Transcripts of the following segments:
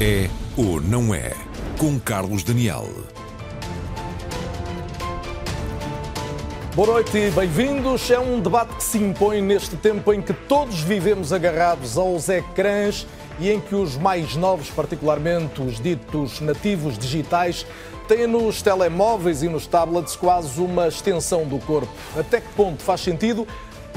É ou não é? Com Carlos Daniel. Boa noite e bem-vindos. É um debate que se impõe neste tempo em que todos vivemos agarrados aos ecrãs e em que os mais novos, particularmente os ditos nativos digitais, têm nos telemóveis e nos tablets quase uma extensão do corpo. Até que ponto faz sentido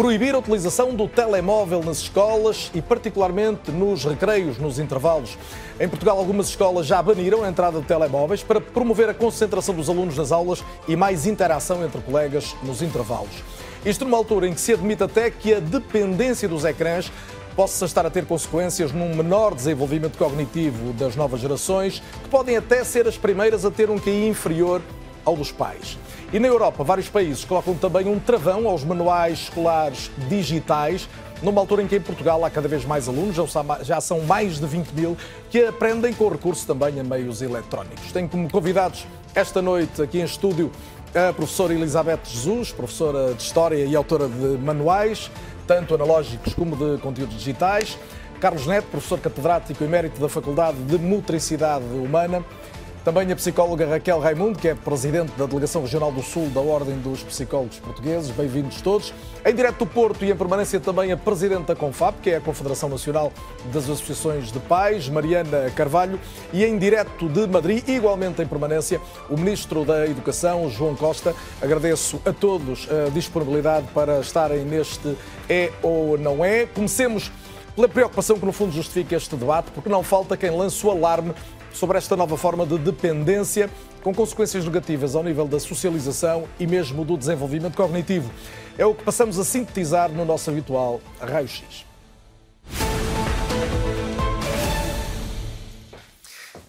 proibir a utilização do telemóvel nas escolas e, particularmente, nos recreios, nos intervalos. Em Portugal, algumas escolas já baniram a entrada de telemóveis para promover a concentração dos alunos nas aulas e mais interação entre colegas nos intervalos. Isto numa altura em que se admite até que a dependência dos ecrãs possa estar a ter consequências num menor desenvolvimento cognitivo das novas gerações, que podem até ser as primeiras a ter um QI inferior ao dos pais. E na Europa, vários países colocam também um travão aos manuais escolares digitais, numa altura em que em Portugal há cada vez mais alunos, já são mais de 20 mil, que aprendem com recurso também a meios eletrónicos. Tenho como convidados esta noite aqui em estúdio a professora Elizabeth Jesus, professora de História e autora de manuais, tanto analógicos como de conteúdos digitais. Carlos Neto, professor catedrático emérito da Faculdade de Motricidade Humana. Também a psicóloga Raquel Raimundo, que é presidente da Delegação Regional do Sul da Ordem dos Psicólogos Portugueses. Bem-vindos todos. Em direto do Porto e em permanência também a presidente da CONFAP, que é a Confederação Nacional das Associações de Pais, Mariana Carvalho. E em direto de Madrid, igualmente em permanência, o Ministro da Educação, João Costa. Agradeço a todos a disponibilidade para estarem neste É ou Não É. Comecemos pela preocupação que no fundo justifica este debate, porque não falta quem lance o alarme sobre esta nova forma de dependência com consequências negativas ao nível da socialização e mesmo do desenvolvimento cognitivo. É o que passamos a sintetizar no nosso habitual raio-x.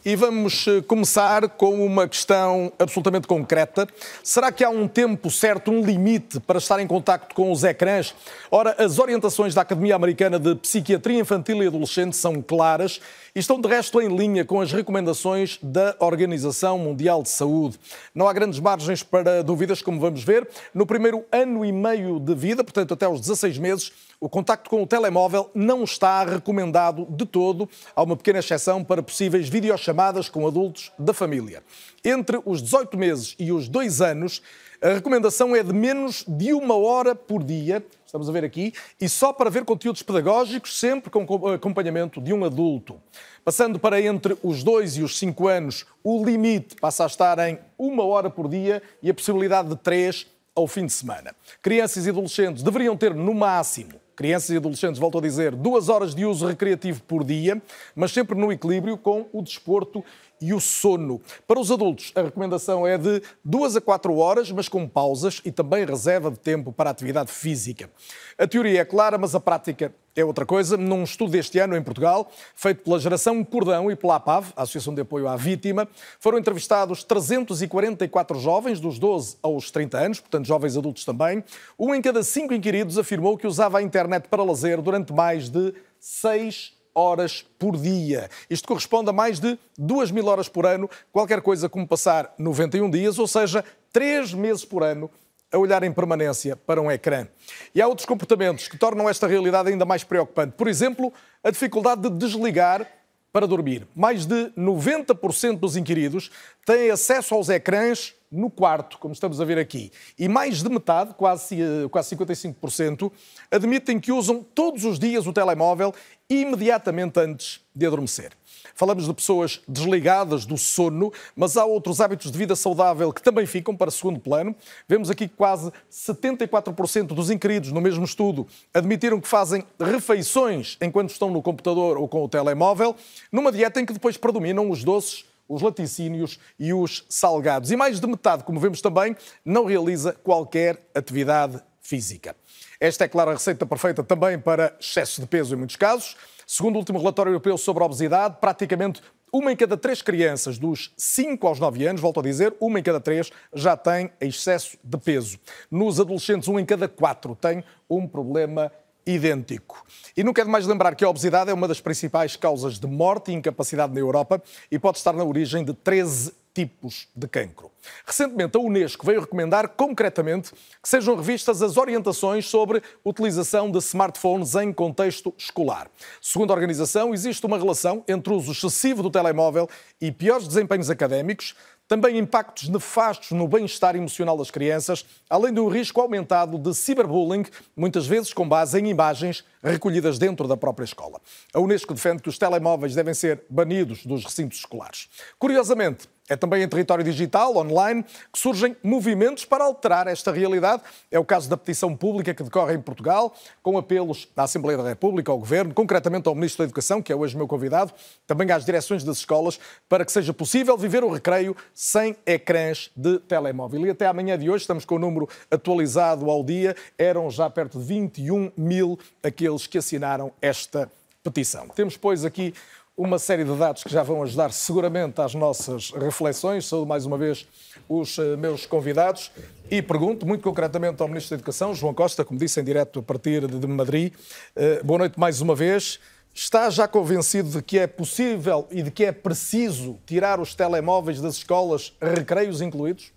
E vamos eh, começar com uma questão absolutamente concreta. Será que há um tempo certo, um limite para estar em contacto com os ecrãs? Ora, as orientações da Academia Americana de Psiquiatria Infantil e Adolescente são claras estão de resto em linha com as recomendações da Organização Mundial de Saúde. Não há grandes margens para dúvidas, como vamos ver. No primeiro ano e meio de vida, portanto até aos 16 meses, o contacto com o telemóvel não está recomendado de todo. Há uma pequena exceção para possíveis videochamadas com adultos da família. Entre os 18 meses e os 2 anos, a recomendação é de menos de uma hora por dia, estamos a ver aqui, e só para ver conteúdos pedagógicos, sempre com acompanhamento de um adulto. Passando para entre os 2 e os 5 anos, o limite passa a estar em uma hora por dia e a possibilidade de 3 ao fim de semana. Crianças e adolescentes deveriam ter, no máximo, crianças e adolescentes, volto a dizer, duas horas de uso recreativo por dia, mas sempre no equilíbrio com o desporto e o sono. Para os adultos, a recomendação é de 2 a 4 horas, mas com pausas e também reserva de tempo para atividade física. A teoria é clara, mas a prática é outra coisa. Num estudo deste ano em Portugal, feito pela Geração Cordão e pela APAV, a Associação de Apoio à Vítima, foram entrevistados 344 jovens dos 12 aos 30 anos, portanto jovens adultos também. Um em cada cinco inquiridos afirmou que usava a internet para lazer durante mais de 6 horas por dia. Isto corresponde a mais de 2 mil horas por ano, qualquer coisa como passar 91 dias, ou seja, 3 meses por ano a olhar em permanência para um ecrã. E há outros comportamentos que tornam esta realidade ainda mais preocupante. Por exemplo, a dificuldade de desligar para dormir. Mais de 90% dos inquiridos têm acesso aos ecrãs no quarto, como estamos a ver aqui. E mais de metade, quase, quase 55%, admitem que usam todos os dias o telemóvel imediatamente antes de adormecer. Falamos de pessoas desligadas do sono, mas há outros hábitos de vida saudável que também ficam para segundo plano. Vemos aqui que quase 74% dos inquiridos no mesmo estudo admitiram que fazem refeições enquanto estão no computador ou com o telemóvel, numa dieta em que depois predominam os doces os laticínios e os salgados. E mais de metade, como vemos também, não realiza qualquer atividade física. Esta é, claro, a receita perfeita também para excesso de peso em muitos casos. Segundo o último relatório europeu sobre a obesidade, praticamente uma em cada três crianças dos 5 aos 9 anos, volto a dizer, uma em cada três já tem excesso de peso. Nos adolescentes, um em cada quatro tem um problema idêntico. E não quero mais lembrar que a obesidade é uma das principais causas de morte e incapacidade na Europa e pode estar na origem de 13 tipos de cancro. Recentemente, a Unesco veio recomendar concretamente que sejam revistas as orientações sobre utilização de smartphones em contexto escolar. Segundo a organização, existe uma relação entre o uso excessivo do telemóvel e piores desempenhos académicos, também impactos nefastos no bem-estar emocional das crianças, além de um risco aumentado de ciberbullying, muitas vezes com base em imagens recolhidas dentro da própria escola. A Unesco defende que os telemóveis devem ser banidos dos recintos escolares. Curiosamente, é também em território digital, online, que surgem movimentos para alterar esta realidade. É o caso da petição pública que decorre em Portugal, com apelos à Assembleia da República, ao Governo, concretamente ao Ministro da Educação, que é hoje meu convidado, também às direções das escolas, para que seja possível viver o recreio sem ecrãs de telemóvel. E até amanhã de hoje, estamos com o número atualizado ao dia, eram já perto de 21 mil aqueles que assinaram esta petição. Temos, pois, aqui uma série de dados que já vão ajudar seguramente às nossas reflexões. Saúdo mais uma vez os eh, meus convidados e pergunto muito concretamente ao Ministro da Educação, João Costa, como disse em direto a partir de Madrid. Eh, boa noite mais uma vez. Está já convencido de que é possível e de que é preciso tirar os telemóveis das escolas, recreios incluídos?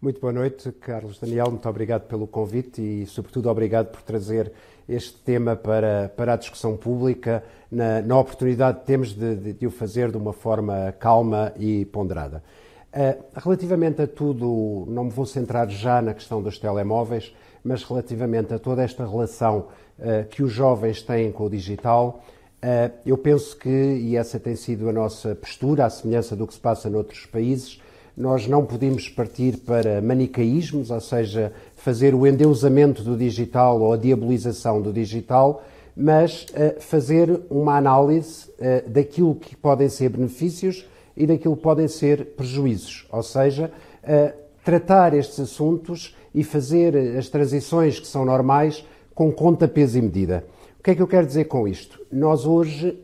Muito boa noite, Carlos Daniel. Muito obrigado pelo convite e, sobretudo, obrigado por trazer este tema para, para a discussão pública, na, na oportunidade que temos de, de, de, o fazer de uma forma calma e ponderada. Uh, relativamente a tudo, não me vou centrar já na questão dos telemóveis, mas relativamente a toda esta relação uh, que os jovens têm com o digital, uh, eu penso que, e essa tem sido a nossa postura, à semelhança do que se passa noutros países, nós não podemos partir para manicaísmos, ou seja, fazer o endeusamento do digital ou a diabolização do digital, mas uh, fazer uma análise uh, daquilo que podem ser benefícios e daquilo que podem ser prejuízos, ou seja, uh, tratar estes assuntos e fazer as transições que são normais com conta, peso e medida. O que é que eu quero dizer com isto? Nós hoje,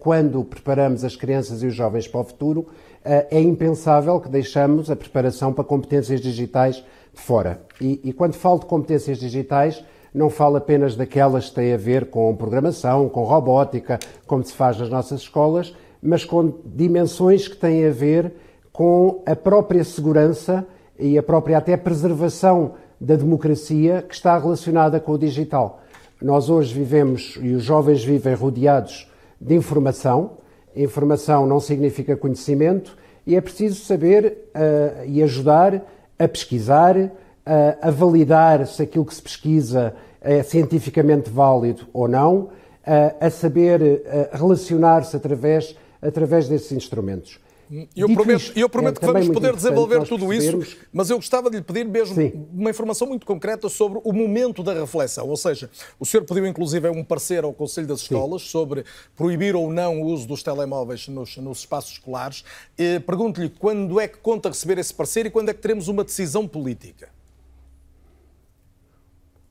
quando preparamos as crianças e os jovens para o futuro, é impensável que deixamos a preparação para competências digitais fora. E, e quando falo de competências digitais, não falo apenas daquelas que têm a ver com programação, com robótica, como se faz nas nossas escolas, mas com dimensões que têm a ver com a própria segurança e a própria até preservação da democracia que está relacionada com o digital. Nós hoje vivemos e os jovens vivem rodeados de informação. Informação não significa conhecimento e é preciso saber uh, e ajudar a pesquisar, a, a validar se aquilo que se pesquisa é cientificamente válido ou não, a, a saber relacionar-se através, através desses instrumentos. Eu Dito prometo, isto, eu prometo é que vamos poder desenvolver tudo isso, mas eu gostava de lhe pedir mesmo Sim. uma informação muito concreta sobre o momento da reflexão. Ou seja, o senhor pediu inclusive um parecer ao Conselho das Escolas Sim. sobre proibir ou não o uso dos telemóveis nos, nos espaços escolares. Pergunto-lhe quando é que conta receber esse parecer e quando é que teremos uma decisão política.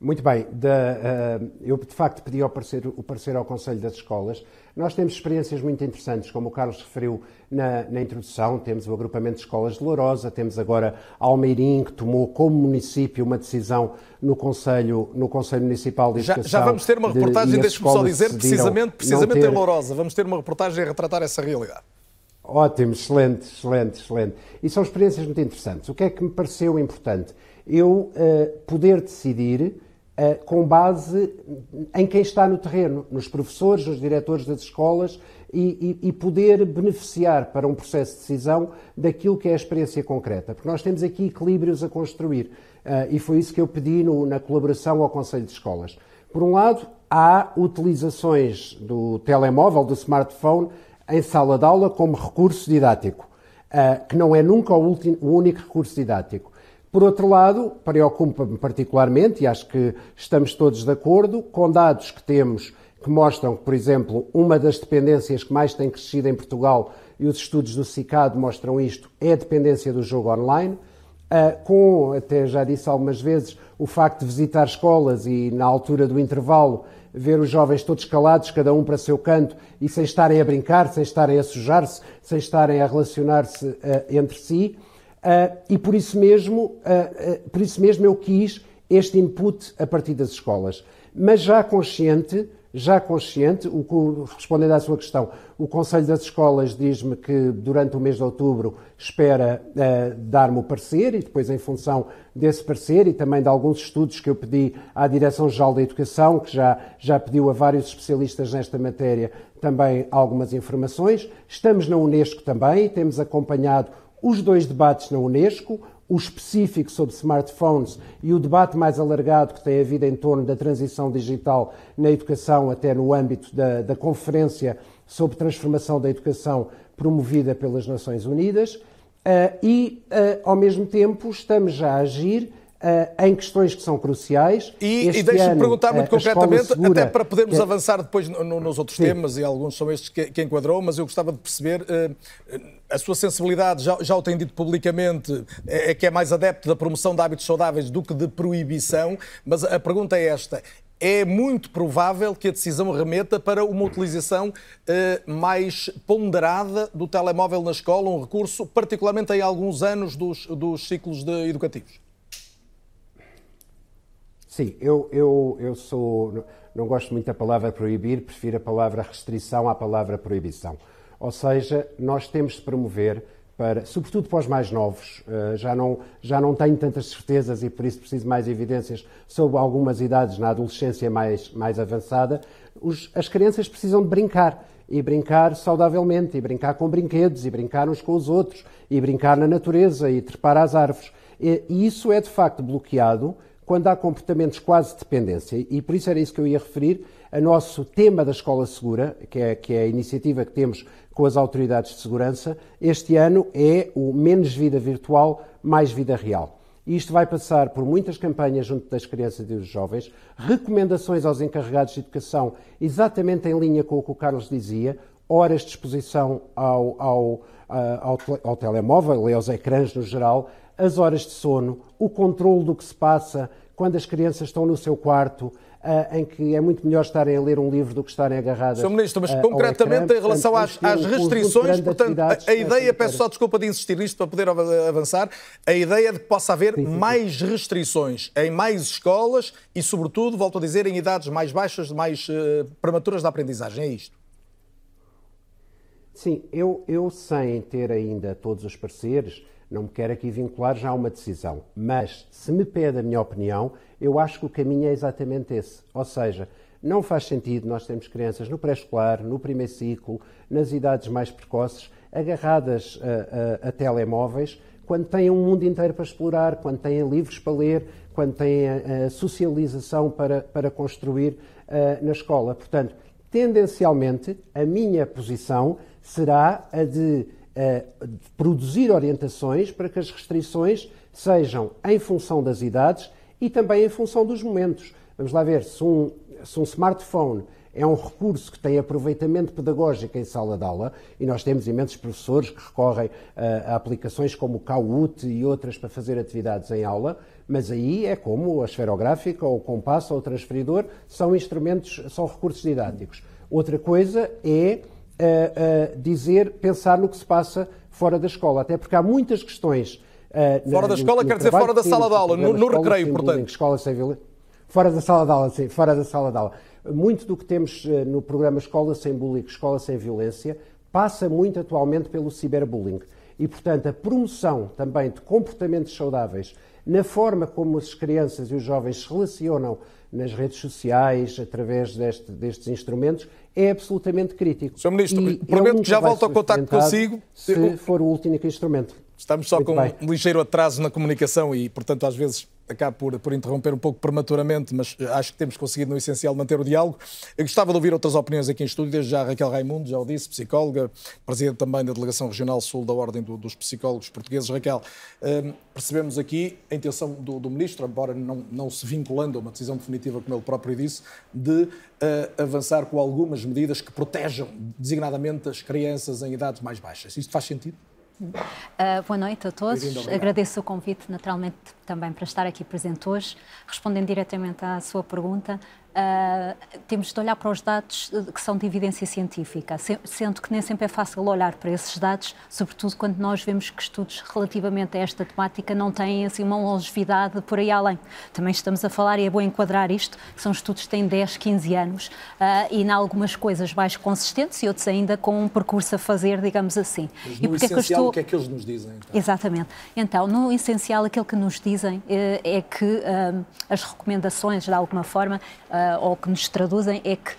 Muito bem, uh, eu de facto pedi o parecer, o parecer ao Conselho das Escolas. Nós temos experiências muito interessantes, como o Carlos referiu na, na, introdução, temos o agrupamento de escolas de Lourosa, temos agora Almeirim, que tomou como município uma decisão no Conselho, no Conselho Municipal de Educação. Já, já vamos ter uma reportagem, de, deixe-me só dizer, precisamente, precisamente ter... em Lourosa, vamos ter uma reportagem a retratar essa realidade. Ótimo, excelente, excelente, excelente. E são experiências muito interessantes. O que é que me pareceu importante? Eu uh, poder decidir com base em quem está no terreno, nos professores, nos diretores das escolas e, e, e, poder beneficiar para um processo de decisão daquilo que é a experiência concreta. Porque nós temos aqui equilíbrios a construir uh, e foi isso que eu pedi no, na colaboração ao Conselho de Escolas. Por um lado, há utilizações do telemóvel, do smartphone, em sala de aula como recurso didático, uh, que não é nunca o, último, o único recurso didático. Por outro lado, preocupa-me particularmente, e acho que estamos todos de acordo, com dados que temos que mostram que, por exemplo, uma das dependências que mais tem crescido em Portugal, e os estudos do CICAD mostram isto, é a dependência do jogo online, uh, com, até já disse algumas vezes, o facto de visitar escolas e, na altura do intervalo, ver os jovens todos calados, cada um para seu canto, e sem estarem a brincar, sem estarem a sujar-se, sem estarem a relacionar-se uh, entre si. Uh, e por isso, mesmo, uh, uh, por isso mesmo eu quis este input a partir das escolas. Mas já consciente já consciente, o, respondendo à sua questão, o Conselho das Escolas diz-me que durante o mês de outubro espera uh, dar-me o parecer e depois, em função desse parecer e também de alguns estudos que eu pedi à Direção-Geral da Educação, que já, já pediu a vários especialistas nesta matéria também algumas informações. Estamos na Unesco também, temos acompanhado os dois debates na Unesco, o específico sobre smartphones e o debate mais alargado que tem havido em torno da transição digital na educação, até no âmbito da, da Conferência sobre Transformação da Educação promovida pelas Nações Unidas, uh, e, uh, ao mesmo tempo, estamos já a agir Uh, em questões que são cruciais. E, e deixe-me perguntar muito uh, concretamente, segura, até para podermos que... avançar depois no, nos outros Sim. temas, e alguns são estes que, que, enquadrou, mas eu gostava de perceber uh, a sua sensibilidade, já, já o tem dito publicamente, é, é, que é mais adepto da promoção de hábitos saudáveis do que de proibição, mas a pergunta é esta. É muito provável que a decisão remeta para uma utilização mais ponderada do telemóvel na escola, um recurso particularmente em alguns anos dos, dos ciclos educativos? Sim, eu, eu, eu sou. Não gosto muito da palavra proibir, prefiro a palavra restrição à palavra proibição. Ou seja, nós temos de promover, para, sobretudo para os mais novos, eh, já não, já não tenho tantas certezas e por isso preciso mais evidências sobre algumas idades na adolescência mais, mais avançada. Os, as crianças precisam de brincar e brincar saudavelmente, e brincar com brinquedos, e brincar uns com os outros, e brincar na natureza, e trepar às árvores. E, e isso é de facto bloqueado quando há comportamentos quase de dependência, e por isso era isso que eu ia referir, a nosso tema da Escola Segura, que é, que é a iniciativa que temos com as autoridades de segurança, este ano é o menos vida virtual, mais vida real. E isto vai passar por muitas campanhas junto das crianças e dos jovens, recomendações aos encarregados de educação, exatamente em linha com o que o Carlos dizia, horas de exposição ao, ao, ao, ao telemóvel e aos ecrãs no geral, as horas de sono, o controle do que se passa quando as crianças estão no seu quarto, Uh, em que é muito melhor estarem a ler um livro do que estarem agarradas. Sr. Ministro, mas uh, concretamente ecrã, em relação portanto, às, às restrições, portanto, a, a ideia, peço só desculpa de insistir nisto para poder avançar, a ideia de que possa haver sim, sim, mais restrições em mais escolas e, sobretudo, volto a dizer, em idades mais baixas, mais uh, prematuras da aprendizagem. É isto? Sim, eu, eu sem ter ainda todos os pareceres, não me quero aqui vincular já a uma decisão, mas se me pede a minha opinião, eu acho que o caminho é exatamente esse. Ou seja, não faz sentido nós termos crianças no pré-escolar, no primeiro ciclo, nas idades mais precoces, agarradas a, a, a, telemóveis, quando têm um mundo inteiro para explorar, quando têm livros para ler, quando têm a, a socialização para, para construir uh, na escola. Portanto, tendencialmente, a minha posição será a de produzir orientações para que as restrições sejam em função das idades e também em função dos momentos. Vamos lá ver, se um, se um smartphone é um recurso que tem aproveitamento pedagógico em sala de aula e nós temos imensos professores que recorrem uh, a aplicações como o Kahoot e outras para fazer atividades em aula, mas aí é como a esferográfica ou o compasso ou o transferidor são instrumentos, são recursos didáticos. Outra coisa é uh, dizer, pensar no que se passa fora da escola, até porque há muitas questões. Uh, fora da escola no, quer dizer fora da sala de aula, no, no recreio, portanto. Escola sem violência. Fora da sala de aula, sim, fora da sala de aula. Muito do que temos no programa Escola Sem Bullying, Escola Sem Violência, passa muito atualmente pelo ciberbullying. E, portanto, a promoção também de comportamentos saudáveis na forma como as crianças e os jovens se relacionam nas redes sociais, através deste, destes instrumentos, é absolutamente crítico. Sr. Ministro, e prometo que já volto ao contato consigo. Se for o último instrumento. Estamos só Muito com bem. um ligeiro atraso na comunicação e, portanto, às vezes acabo por, por interromper um pouco prematuramente, mas eh, acho que temos conseguido, no essencial, manter o diálogo. Eu gostava de ouvir outras opiniões aqui em estúdio, desde já Raquel Raimundo, já o disse, psicóloga, presidente também da Delegação Regional Sul da Ordem do, dos Psicólogos Portugueses. Raquel, um, percebemos aqui a intenção do, do Ministro, embora não, não se vinculando a uma decisão definitiva, como ele próprio disse, de uh, avançar com algumas medidas que protejam designadamente as crianças em idades mais baixas. Isto faz sentido? Uh, boa noite a todos. Agradeço o convite, naturalmente, também para estar aqui presente hoje. Respondendo diretamente à sua pergunta, uh, temos de olhar para os dados que são de evidência científica, sendo que nem sempre é fácil olhar para esses dados, sobretudo quando nós vemos que estudos relativamente a esta temática não têm assim uma longevidade por aí além. Também estamos a falar, e é bom enquadrar isto, que são estudos que têm 10, 15 anos uh, e em algumas coisas mais consistentes e outros ainda com um percurso a fazer, digamos assim. Mas no e porque essencial, é que estou... o que é que eles nos dizem? Então? Exatamente. Então, no essencial, aquilo que nos dizem é, é que uh, as recomendações, de alguma forma, uh, ou que nos traduzem, é que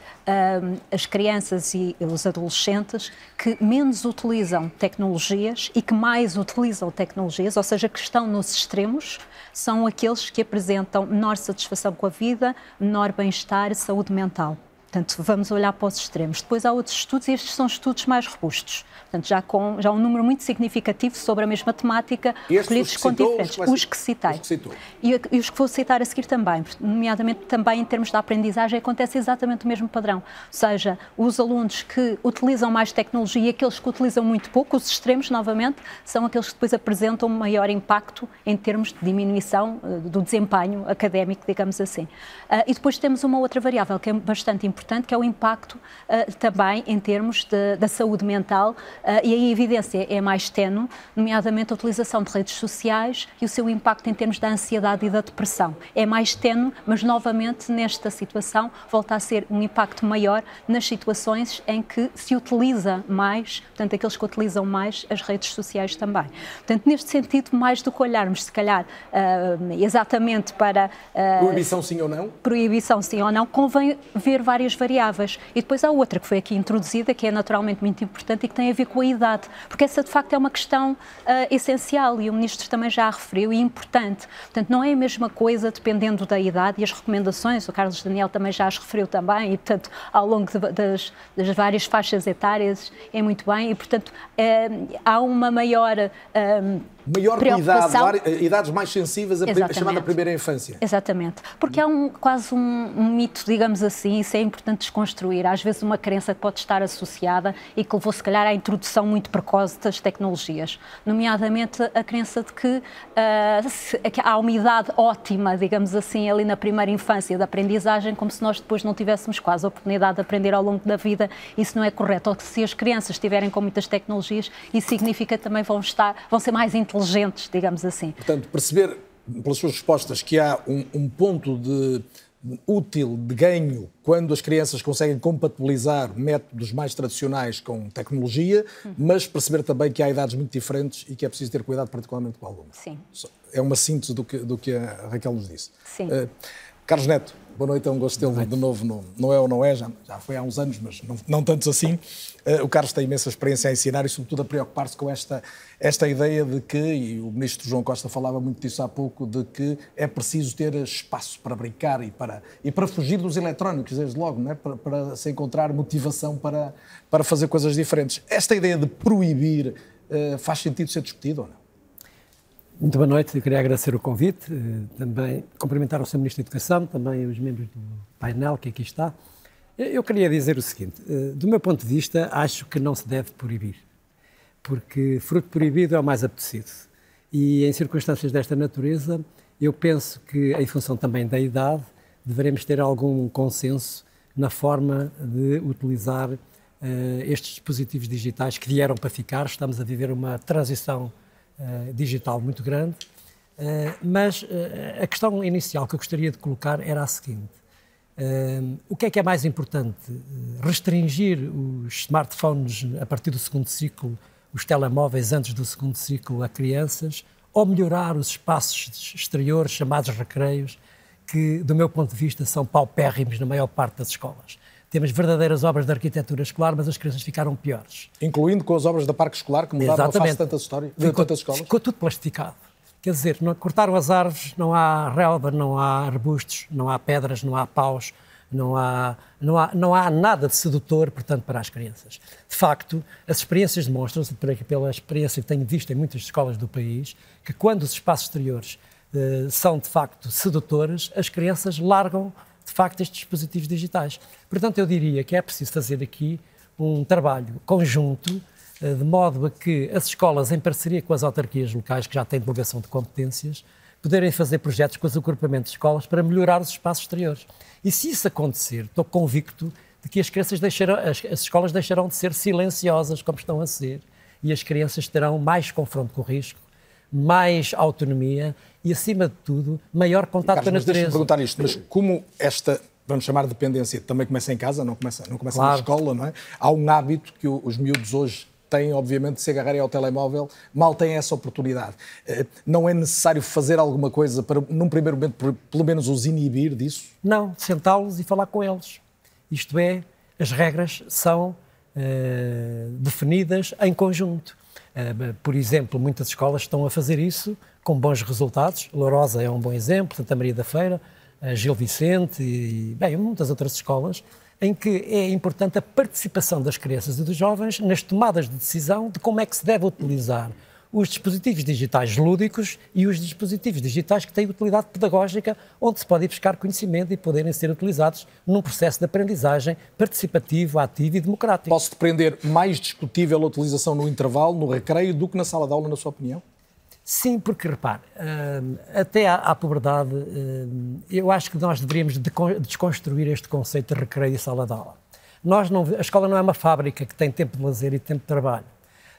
as crianças e os adolescentes que menos utilizam tecnologias e que mais utilizam tecnologias, ou seja, que estão nos extremos, são aqueles que apresentam menor satisfação com a vida, menor bem-estar e saúde mental. Portanto, vamos olhar para os extremos. Depois há outros estudos e estes são estudos mais robustos. Portanto, já com já um número muito significativo sobre a mesma temática, escolhidos com diferentes. Os, os que citei. Os que e, e, os que vou citar a seguir também, nomeadamente também em termos da aprendizagem, acontece exatamente o mesmo padrão. Ou seja, os alunos que utilizam mais tecnologia e aqueles que utilizam muito pouco, os extremos, novamente, são aqueles que depois apresentam maior impacto em termos de diminuição uh, do desempenho académico, digamos assim. Uh, e depois temos uma outra variável que é bastante importante importante, que é o impacto uh, também em termos de, da saúde mental, uh, e aí a evidência é mais tenue, nomeadamente a utilização de redes sociais e o seu impacto em termos da ansiedade e da depressão. É mais tenue, mas novamente nesta situação volta a ser um impacto maior nas situações em que se utiliza mais, portanto, aqueles que utilizam mais as redes sociais também. Portanto, neste sentido, mais do que olharmos, se calhar, uh, exatamente para. proibição sim ou não? Proibição sim ou não, convém ver várias várias variáveis. E depois há outra que foi aqui introduzida, que é naturalmente muito importante e que tem a ver com a idade, porque essa de facto é uma questão uh, essencial e o Ministro também já a referiu e importante. Portanto, não é a mesma coisa dependendo da idade e as recomendações, o Carlos Daniel também já as referiu também, e portanto, ao longo de, das, das, várias faixas etárias é muito bem, e portanto, uh, há uma maior. Uh, maior cuidado, idades mais sensíveis, a, chamada primeira infância. Exatamente. Porque há um, quase um, um, mito, digamos assim, isso é importante desconstruir. Às vezes uma crença que pode estar associada e que levou, se calhar, à introdução muito precoce das tecnologias. Nomeadamente a crença de que uh, há uma idade ótima, digamos assim, ali na primeira infância da aprendizagem, como se nós depois não tivéssemos quase a oportunidade de aprender ao longo da vida. Isso não é correto. Ou que se as crianças estiverem com muitas tecnologias, isso significa que também vão, estar, vão ser mais inteligentes inteligentes, digamos assim. Portanto, perceber pelas suas respostas que há um, um ponto de útil de ganho quando as crianças conseguem compatibilizar métodos mais tradicionais com tecnologia, mas perceber também que há idades muito diferentes e que é preciso ter cuidado particularmente com algumas. Sim. É uma síntese do que, do que a Raquel nos disse. Sim. Uh, Carlos Neto, boa noite, é um gosto tê-lo de novo. No, não é ou não é, já, já foi há uns anos, mas não, não tantos assim. Uh, o Carlos tem imensa experiência a ensinar e, sobretudo, a preocupar-se com esta, esta ideia de que, e o ministro João Costa falava muito disso há pouco, de que é preciso ter espaço para brincar e para, e para fugir dos eletrónicos, desde logo, não é? para, para se encontrar motivação para, para fazer coisas diferentes. Esta ideia de proibir uh, faz sentido ser discutido ou não? Muito boa noite, eu queria agradecer o convite, eh, também cumprimentar o Sr. Ministro da Educação, também os membros do painel que aqui está. Eu queria dizer o seguinte, eh, do meu ponto de vista, acho que não se deve proibir, porque fruto proibido é o mais apetecido. E em circunstâncias desta natureza, eu penso que, em função também da idade, devemos ter algum consenso na forma de utilizar uh, estes dispositivos digitais que vieram para ficar. Estamos a viver uma transição eh, digital muito grande. Uh, mas uh, a questão inicial que eu gostaria de colocar era a seguinte: o que é que é mais importante? Restringir os smartphones a partir do segundo ciclo, os telemóveis antes do segundo ciclo a crianças, ou melhorar os espaços exteriores chamados recreios, que, do meu ponto de vista, são paupérrimos na maior parte das escolas? Temos verdadeiras obras de arquitetura escolar, mas as crianças ficaram piores. Incluindo com as obras da Parque Escolar, que mudaram Exatamente. a face de tantas, histórias, ficou, tantas escolas? Ficou tudo plastificado. Quer dizer, não, cortaram as árvores, não há relva, não há arbustos, não há pedras, não há paus, não há, não há, não há nada de sedutor, portanto, para as crianças. De facto, as experiências demonstram-se, pela experiência que tenho visto em muitas escolas do país, que quando os espaços exteriores eh, são, de facto, sedutores, as crianças largam de facto, estes dispositivos digitais. Portanto, eu diria que é preciso fazer aqui um trabalho conjunto, eh, de modo a que as escolas, em parceria com as autarquias locais, que já têm delegação de competências, poderem fazer projetos com os agrupamentos de escolas para melhorar os espaços exteriores. E se isso acontecer, estou convicto de que as crianças deixarão, as, as escolas deixarão de ser silenciosas como estão a ser e as crianças terão mais confronto com o risco, mais autonomia e, acima de tudo, maior contato Carlos, com a natureza. Mas perguntar isto, mas como esta, vamos chamar de dependência, também começa em casa, não começa, não começa claro. na escola, não é? Há um hábito que os miúdos hoje têm, obviamente, de se agarrarem ao telemóvel, mal têm essa oportunidade. Eh, não é necessário fazer alguma coisa para, num primeiro momento, pelo menos os inibir disso? Não, sentá-los e falar com eles. Isto é, as regras são uh, definidas em conjunto. Uh, por exemplo, muitas escolas estão a fazer isso com bons resultados. Lourosa é um bom exemplo, Santa Maria da Feira, uh, Gil Vicente e, bem, muitas outras escolas em que é importante a participação das crianças e dos jovens nas tomadas de decisão de como é que se deve utilizar os dispositivos digitais lúdicos e os dispositivos digitais que têm utilidade pedagógica, onde se pode ir buscar conhecimento e poderem ser utilizados num processo de aprendizagem participativo, ativo e democrático. Posso depender mais discutível a utilização no intervalo, no recreio, do que na sala de aula, na sua opinião? Sim, porque repare, hum, até à, à puberdade, hum, eu acho que nós deveríamos desconstruir este conceito de recreio e sala de aula. Nós não, a escola não é uma fábrica que tem tempo de lazer e tempo de trabalho.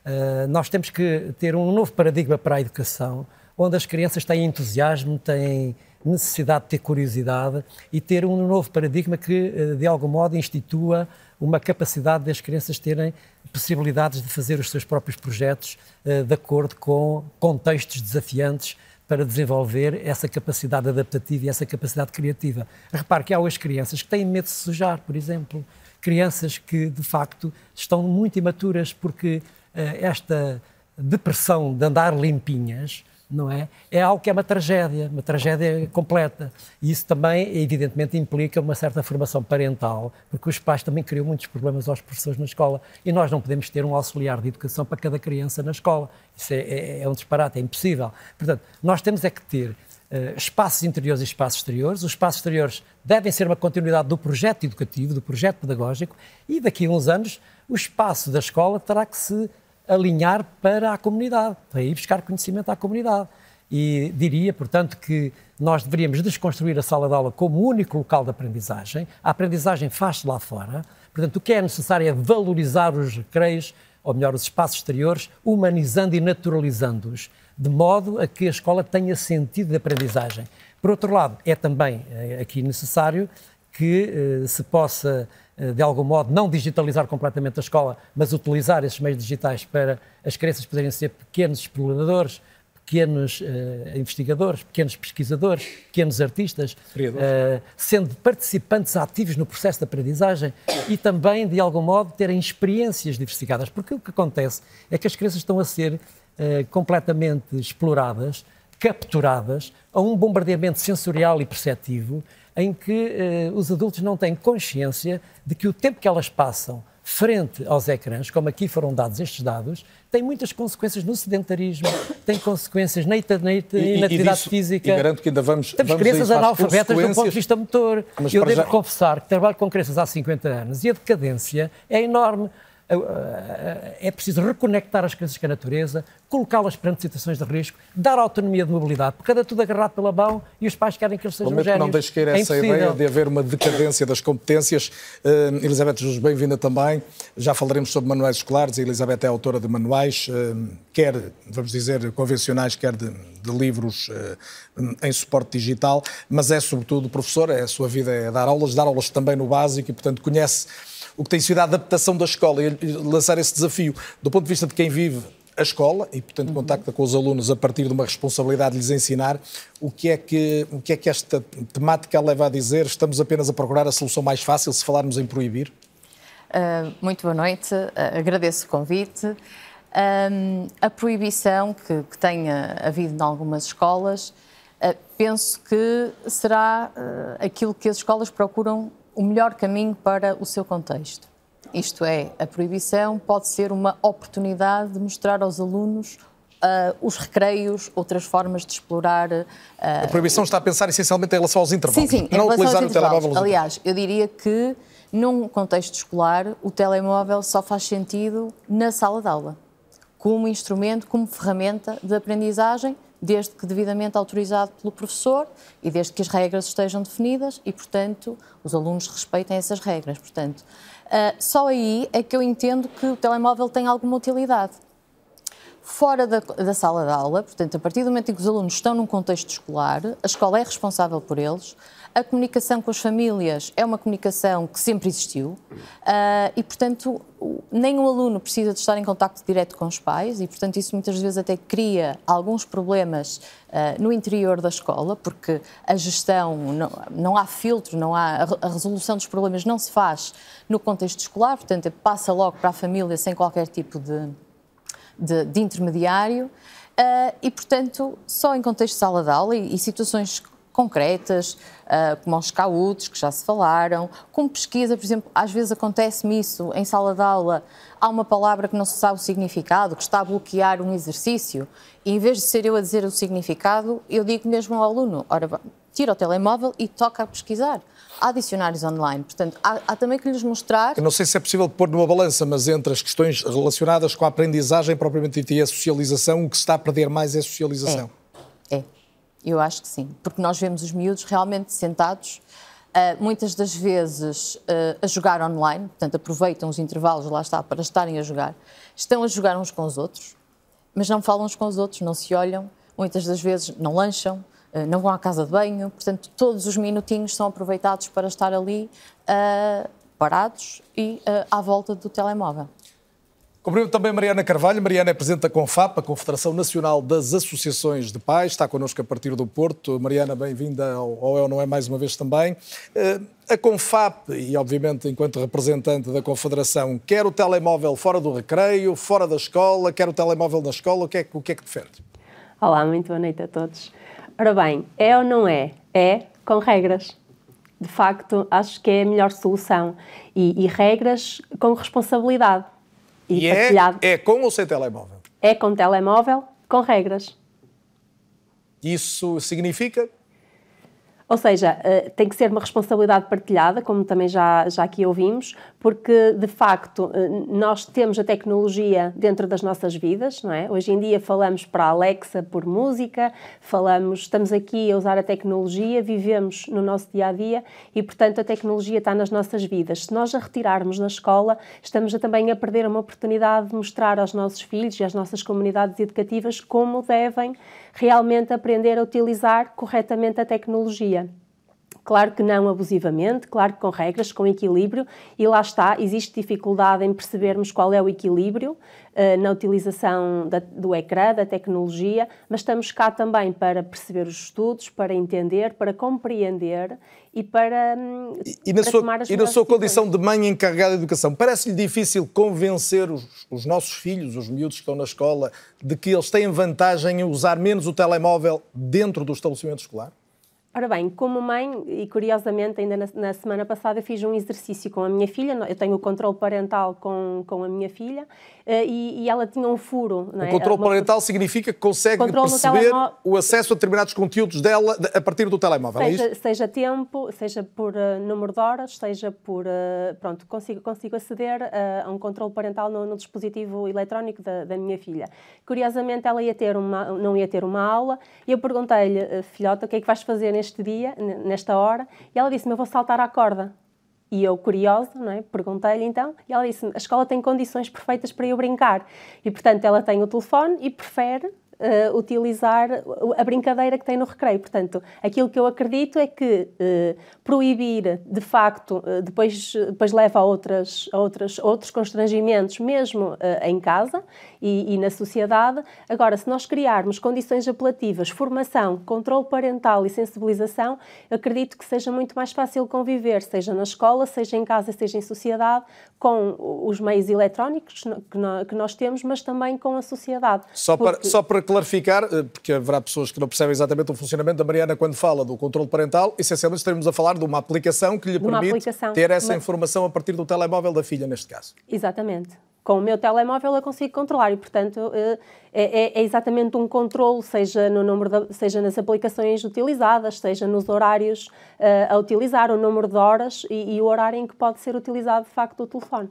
Uh, nós temos que ter um novo paradigma para a educação, onde as crianças têm entusiasmo, têm necessidade de ter curiosidade e ter um novo paradigma que, uh, de algum modo, institua uma capacidade das crianças terem possibilidades de fazer os seus próprios projetos uh, de acordo com contextos desafiantes para desenvolver essa capacidade adaptativa e essa capacidade criativa. Repare que há hoje crianças que têm medo de sujar, por exemplo. Crianças que, de facto, estão muito imaturas porque esta depressão de andar limpinhas, não é? É algo que é uma tragédia, uma tragédia completa. E isso também, evidentemente, implica uma certa formação parental, porque os pais também criam muitos problemas aos professores na escola. E nós não podemos ter um auxiliar de educação para cada criança na escola. Isso é, é, é um disparate, é impossível. Portanto, nós temos é que ter uh, espaços interiores e espaços exteriores. Os espaços exteriores devem ser uma continuidade do projeto educativo, do projeto pedagógico, e daqui a uns anos o espaço da escola terá que se alinhar para a comunidade, para ir buscar conhecimento à comunidade. E diria, portanto, que nós deveríamos desconstruir a sala de aula como único local de aprendizagem. A aprendizagem faz-se lá fora. Portanto, o que é necessário é valorizar os recreios, ou melhor, os espaços exteriores, humanizando e naturalizando-os, de modo a que a escola tenha sentido de aprendizagem. Por outro lado, é também eh, aqui necessário que eh, se possa de algum modo, não digitalizar completamente a escola, mas utilizar esses meios digitais para as crianças poderem ser pequenos exploradores, pequenos uh, investigadores, pequenos pesquisadores, pequenos artistas, uh, sendo participantes ativos no processo de aprendizagem e também, de algum modo, terem experiências diversificadas. Porque o que acontece é que as crianças estão a ser uh, completamente exploradas, capturadas a um bombardeamento sensorial e perceptivo em que eh, os adultos não têm consciência de que o tempo que elas passam frente aos ecrãs, como aqui foram dados estes dados, tem muitas consequências no sedentarismo, tem consequências na, na atividade disso, física. E garanto que ainda vamos. Temos vamos crianças analfabetas do ponto de vista motor. Mas Eu devo já... confessar que trabalho com crianças há 50 anos e a decadência é enorme é preciso reconectar as crianças com a natureza, colocá-las perante situações de risco, dar autonomia de mobilidade, porque cada tudo agarrado pela mão e os pais querem que eles sejam génios. Não deixe cair essa é ideia de haver uma decadência das competências. Uh, Elizabeth Jesus, bem-vinda também. Já falaremos sobre manuais escolares. A Elizabeth é autora de manuais, uh, quer, vamos dizer, convencionais, quer de, de livros uh, em suporte digital, mas é sobretudo professora, é a sua vida é dar aulas, dar aulas também no básico e, portanto, conhece o que tem sido a adaptação da escola e lançar esse desafio do ponto de vista de quem vive a escola e, portanto, uhum. contacta com os alunos a partir de uma responsabilidade de lhes ensinar, o que, é que, o que é que esta temática leva a dizer? Estamos apenas a procurar a solução mais fácil se falarmos em proibir? Uh, muito boa noite, uh, agradeço o convite. Uh, a proibição que, que tenha havido em algumas escolas, penso que será aquilo que as escolas procuram o melhor caminho para o seu contexto. Isto é, a proibição pode ser uma oportunidade de mostrar aos alunos uh, os recreios, outras formas de explorar. Uh, a proibição está a pensar essencialmente em relação aos intervalos. Sim, sim, não utilizar o telemóvel. Aliás, eu diria que num contexto escolar o telemóvel só faz sentido na sala de aula como instrumento, como ferramenta de aprendizagem, desde que devidamente autorizado pelo professor e desde que as regras estejam definidas e, portanto, os alunos respeitem essas regras. Portanto, uh, só aí é que eu entendo que o telemóvel tem alguma utilidade fora da, da, sala de aula, portanto, a partir do momento em que os alunos estão num contexto escolar, a escola é responsável por eles, a comunicação com as famílias é uma comunicação que sempre existiu uh, e, portanto, nenhum aluno precisa de estar em contato direto com os pais e, portanto, isso muitas vezes até cria alguns problemas uh, no interior da escola, porque a gestão, não, não há filtro, não há, a resolução dos problemas não se faz no contexto escolar, portanto, passa logo para a família sem qualquer tipo de de, de intermediário uh, e, portanto, só em contexto de sala de aula e, e situações concretas, uh, como aos cautos, que já se falaram, como pesquisa, por exemplo, às vezes acontece-me isso em sala de aula, há uma palavra que não se sabe o significado, que está a bloquear um exercício, e em vez de ser eu a dizer o significado, eu digo mesmo ao aluno, ora, tira o telemóvel e toca a pesquisar há dicionários online. Portanto, há, há, também que lhes mostrar. Eu não sei se é possível pôr numa balança, mas entre as questões relacionadas com a aprendizagem propriamente dita e a socialização, o que se está a perder mais é a socialização. É. é. Eu acho que sim. Porque nós vemos os miúdos realmente sentados. Uh, muitas das vezes uh, a jogar online, portanto aproveitam os intervalos, lá está, para estarem a jogar. Estão a jogar uns com os outros, mas não falam uns com os outros, não se olham, muitas das vezes não lancham, eh, não vão à casa de banho, portanto, todos os minutinhos são aproveitados para estar ali uh, parados e uh, à volta do telemóvel. Cumprimento também Mariana Carvalho. Mariana é Presidente da CONFAP, a Confederação Nacional das Associações de Pais. Está connosco a partir do Porto. Mariana, bem-vinda ao Eu Não É mais uma vez também. A CONFAP, e obviamente enquanto representante da Confederação, quer o telemóvel fora do recreio, fora da escola, quer o telemóvel na escola, o que é, o que, é que defende? Olá, muito boa noite a todos. Ora bem, é ou não é? É com regras. De facto, acho que é a melhor solução. E, e regras com responsabilidade. E, e é, é com ou sem telemóvel? É com telemóvel, com regras. Isso significa ou seja, eh, tem que ser uma responsabilidade partilhada, como também já, já aqui ouvimos, porque de facto eh, nós temos a tecnologia dentro das nossas vidas, não é? Hoje em dia falamos para a Alexa por música, falamos, estamos aqui a usar a tecnologia, vivemos no nosso dia a dia e, portanto, a tecnologia está nas nossas vidas. Se nós a retirarmos na escola, estamos a, também a perder uma oportunidade de mostrar aos nossos filhos e às nossas comunidades educativas como devem realmente aprender a utilizar corretamente a tecnologia. Claro que não abusivamente, claro que com regras, com equilíbrio, e lá está, existe dificuldade em percebermos qual é o equilíbrio uh, na utilização da, do ecrã, da tecnologia, mas estamos cá também para perceber os estudos, para entender, para compreender e para, hum, e, e na para sua, tomar as E na sua condição de mãe encarregada de educação, parece-lhe difícil convencer os, os nossos filhos, os miúdos que estão na escola, de que eles têm vantagem em usar menos o telemóvel dentro do estabelecimento escolar? Ora bem, como mãe, e curiosamente, ainda na, na, semana passada fiz um exercício com a minha filha, eu tenho o controle parental com, com a minha filha, eh, e, e ela tinha um furo. Não é? O controle parental significa que consegue perceber o acesso a determinados conteúdos dela a partir do telemóvel, seja, é? Seja tempo, seja por uh, número de horas, seja por... Uh, pronto, consigo, consigo aceder uh, a um controle parental no, no dispositivo eletrónico da, da, minha filha. Curiosamente, ela ia ter uma, não ia ter uma aula, e eu perguntei-lhe, filhota, o que é que vais fazer neste dia, nesta hora? E ela disse-me, eu vou saltar à corda. E eu, curiosa, não é? perguntei-lhe então, e ela disse: a escola tem condições perfeitas para eu brincar. E, portanto, ela tem o telefone e prefere uh, utilizar a brincadeira que tem no recreio. Portanto, aquilo que eu acredito é que uh, proibir, de facto, uh, depois, depois leva a, outras, a outras, outros constrangimentos, mesmo em casa e, e, na sociedade. Agora, se nós criarmos condições apelativas, formação, controle parental e sensibilização, acredito que seja muito mais fácil conviver, seja na escola, seja em casa, seja em sociedade, com os meios eletrónicos que nós temos, mas também com a sociedade. Só para, só para clarificar, eh, porque haverá pessoas que não percebem exatamente o funcionamento da Mariana quando fala do controle parental, essencialmente estaremos a falar de uma aplicação que lhe permite ter essa informação a partir do telemóvel da filha, neste caso. Exatamente. Com o meu telemóvel eu consigo controlar e, portanto, eh, é, é, é exatamente um controle, seja, no número de, seja nas aplicações utilizadas, seja nos horários uh, a utilizar, o número de horas e, e o horário em que pode ser utilizado, de facto, o telefone,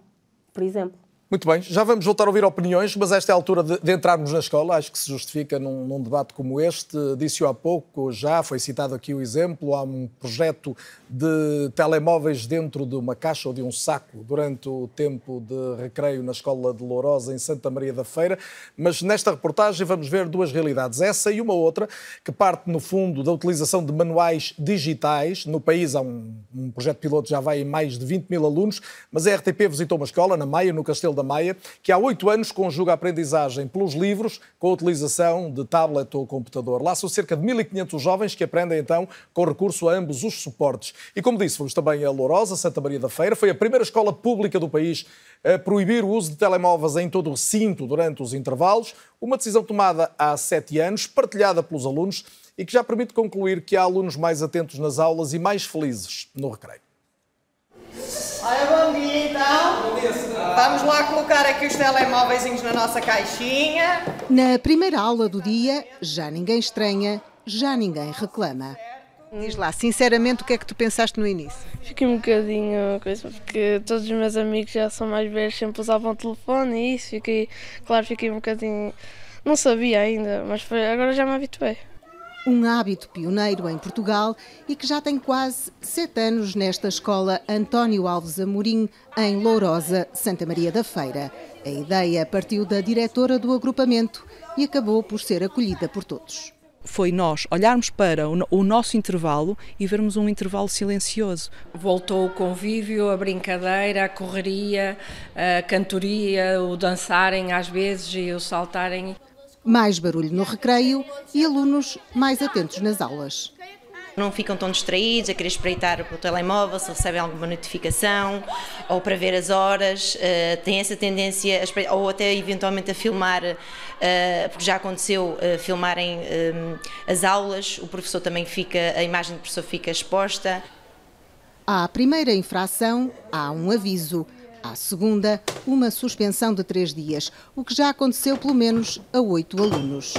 por exemplo. Muito bem, já vamos voltar a ouvir opiniões, mas esta é a altura de, de entrarmos na escola, acho que se justifica num, num debate como este. Disse-o há pouco, já foi citado aqui o exemplo, há um projeto de telemóveis dentro de uma caixa ou de um saco durante o tempo de recreio na escola de Lourosa, em Santa Maria da Feira, mas nesta reportagem vamos ver duas realidades, essa e uma outra, que parte no fundo da utilização de manuais digitais. No país há um, um projeto piloto, já vai em mais de 20 mil alunos, mas a RTP visitou uma escola na Maia, no Castelo da Maia, que há oito anos conjuga a aprendizagem pelos livros com a utilização de tablet ou computador. Lá são cerca de 1.500 jovens que aprendem então com recurso a ambos os suportes. E como disse, fomos também a Lourosa, Santa Maria da Feira, foi a primeira escola pública do país a proibir o uso de telemóveis em todo o recinto durante os intervalos, uma decisão tomada há sete anos, partilhada pelos alunos e que já permite concluir que há alunos mais atentos nas aulas e mais felizes no recreio. Olha, bom dia então. Bom dia, Vamos lá colocar aqui os telemóveis na nossa caixinha. Na primeira aula do dia, já ninguém estranha, já ninguém reclama. Diz lá, sinceramente, o que é que tu pensaste no início? Fiquei um bocadinho coisa, porque todos os meus amigos já são mais velhos, sempre usavam telefone e isso, fiquei, claro, fiquei um bocadinho. Não sabia ainda, mas foi, agora já me habituei um hábito pioneiro em Portugal e que já tem quase sete anos nesta escola António Alves Amorim, em Lourosa, Santa Maria da Feira. A ideia partiu da diretora do agrupamento e acabou por ser acolhida por todos. Foi nós olharmos para o nosso intervalo e vermos um intervalo silencioso. Voltou o convívio, a brincadeira, a correria, a cantoria, o dançarem às vezes e o saltarem mais barulho no recreio e alunos mais atentos nas aulas. Não ficam tão distraídos a querer espreitar o telemóvel se recebem alguma notificação ou para ver as horas. Uh, tem essa tendência, a, ou até eventualmente a filmar, uh, porque já aconteceu uh, filmarem as aulas, o professor também fica, a imagem do professor fica exposta. À primeira infração, há um aviso. À segunda, uma suspensão de três dias, o que já aconteceu pelo menos a oito alunos.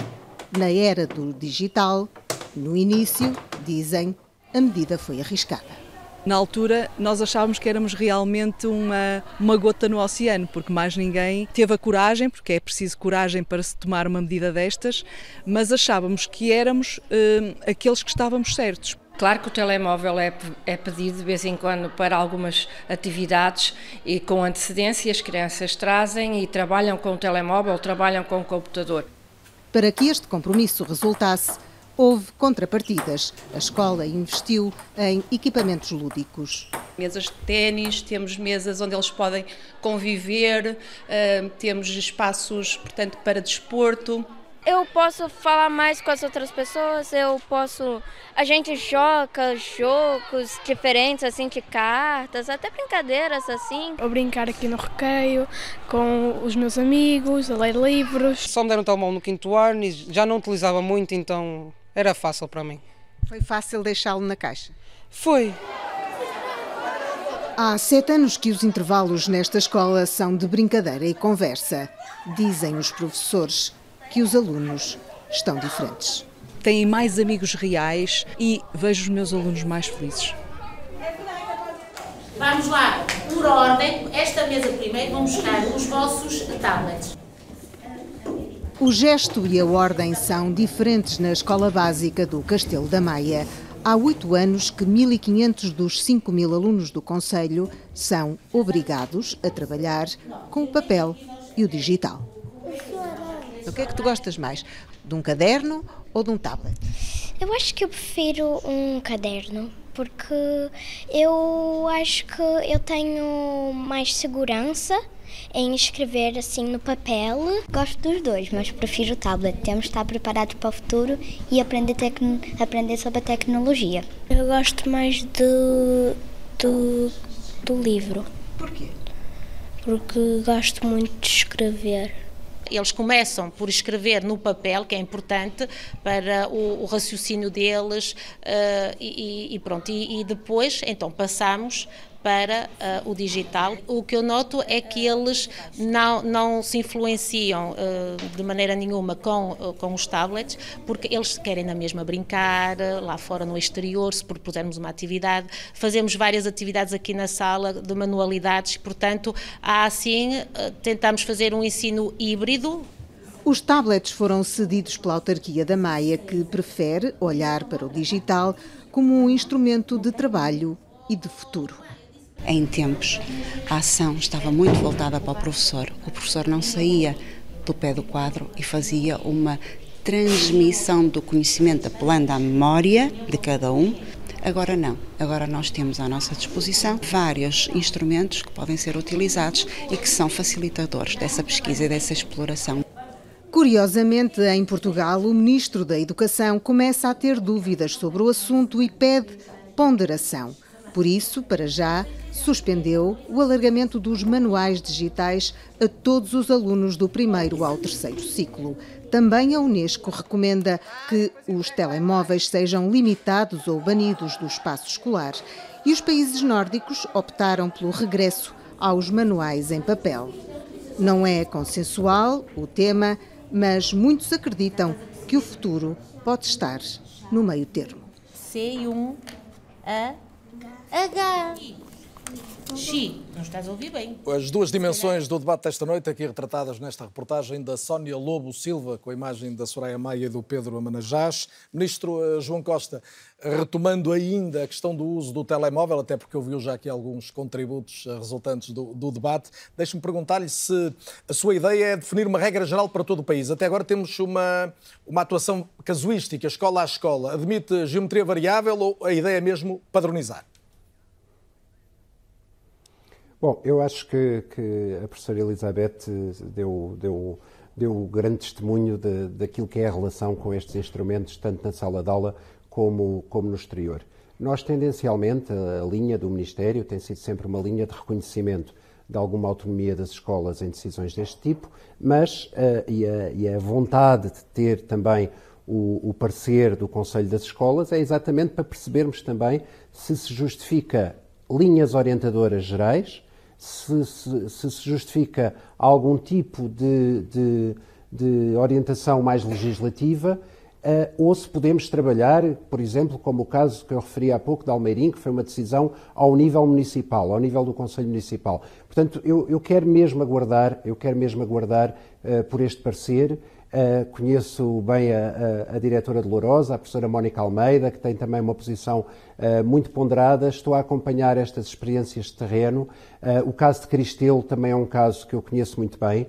Na era do digital, no início, dizem, a medida foi arriscada. Na altura, nós achávamos que éramos realmente uma, uma gota no oceano, porque mais ninguém teve a coragem, porque é preciso coragem para se tomar uma medida destas, mas achávamos que éramos uh, aqueles que estávamos certos. Claro que o telemóvel é, é pedido de vez em quando para algumas atividades e com antecedência as crianças trazem e trabalham com o telemóvel, trabalham com o computador. Para que este compromisso resultasse, houve contrapartidas. A escola investiu em equipamentos lúdicos. Mesas de ténis, temos mesas onde eles podem conviver, uh, temos espaços, portanto, para desporto eu posso falar mais com as outras pessoas, eu posso. A gente joga jogos diferentes, assim, de cartas, até brincadeiras assim. Ou brincar aqui no recreio, com os meus amigos, a ler livros. Só me deram telemóvel no quinto ano e já não utilizava muito, então era fácil para mim. Foi fácil deixá-lo na caixa? Foi. Há sete anos que os intervalos nesta escola são de brincadeira e conversa, dizem os professores que os alunos estão diferentes. Têm mais amigos reais e vejo os meus alunos mais felizes. Vamos lá, por ordem, esta mesa primeiro, vamos buscar os vossos tablets. O gesto e a ordem são diferentes na escola básica do Castelo da Maia. Há oito anos que 1.500 dos 5 mil alunos do Conselho são obrigados a trabalhar com o papel e o digital. O que é que tu gostas mais? De um caderno ou de um tablet? Eu acho que eu prefiro um caderno, porque eu acho que eu tenho mais segurança em escrever assim no papel. Gosto dos dois, mas prefiro o tablet. Temos de estar preparados para o futuro e aprender, aprender sobre a tecnologia. Eu gosto mais do, do, do livro. Porquê? Porque gosto muito de escrever eles começam por escrever no papel, que é importante para o, o raciocínio deles, uh, e, e, pronto, e, e, depois então passamos para uh, o digital. O que eu noto é que eles não, não se influenciam uh, de maneira nenhuma com, uh, com os tablets, porque eles querem na mesma brincar, lá fora no exterior, se propusermos uma atividade. Fazemos várias atividades aqui na sala de manualidades, portanto, há assim, tentamos fazer um ensino híbrido, os tablets foram cedidos pela autarquia da Maia, que prefere olhar para o digital como um instrumento de trabalho e de futuro. Em tempos, a ação estava muito voltada para o professor. O professor não saía do pé do quadro e fazia uma transmissão do conhecimento apelando à memória de cada um. Agora não, agora nós temos à nossa disposição vários instrumentos que podem ser utilizados e que são facilitadores dessa pesquisa e dessa exploração. Curiosamente, em Portugal, o Ministro da Educação começa a ter dúvidas sobre o assunto e pede ponderação. Por isso, para já, suspendeu o alargamento dos manuais digitais a todos os alunos do primeiro ao terceiro ciclo. Também a Unesco recomenda que os telemóveis sejam limitados ou banidos do espaço escolar. E os países nórdicos optaram pelo regresso aos manuais em papel. Não é consensual o tema, mas muitos acreditam que o futuro pode estar no meio termo. C1 A H. Xi, não estás a ouvir bem. As duas dimensões do debate desta noite, aqui retratadas nesta reportagem da Sónia Lobo Silva, com a imagem da Soraya Maia e do Pedro Amanajás. Ministro eh, João Costa, retomando ainda a questão do uso do telemóvel, até porque ouviu já aqui alguns contributos eh, resultantes do, do debate, deixe-me perguntar-lhe se a sua ideia é definir uma regra geral para todo o país. Até agora temos uma, uma atuação casuística, escola a escola. Admite geometria variável ou a ideia é mesmo padronizar? Bom, eu acho que, que a professora Elizabeth deu, deu, deu grande testemunho de, daquilo que é a relação com estes instrumentos, tanto na sala de aula como, como no exterior. Nós, tendencialmente, a, linha do Ministério tem sido sempre uma linha de reconhecimento de alguma autonomia das escolas em decisões deste tipo, mas uh, e, a, e, a, vontade de ter também o, o, parecer do Conselho das Escolas é exatamente para percebermos também se se justifica linhas orientadoras gerais se se, se justifica algum tipo de, de, de orientação mais legislativa Uh, ou se podemos trabalhar, por exemplo, como o caso que eu referi há pouco de Almeirim, que foi uma decisão ao nível municipal, ao nível do Conselho Municipal. Portanto, eu, eu quero mesmo aguardar, eu quero mesmo aguardar uh, por este parecer Uh, conheço bem a, a, a, diretora de Lourosa, a professora Mónica Almeida, que tem também uma posição uh, muito ponderada. Estou a acompanhar estas experiências de terreno. Uh, o caso de Cristelo também é um caso que eu conheço muito bem.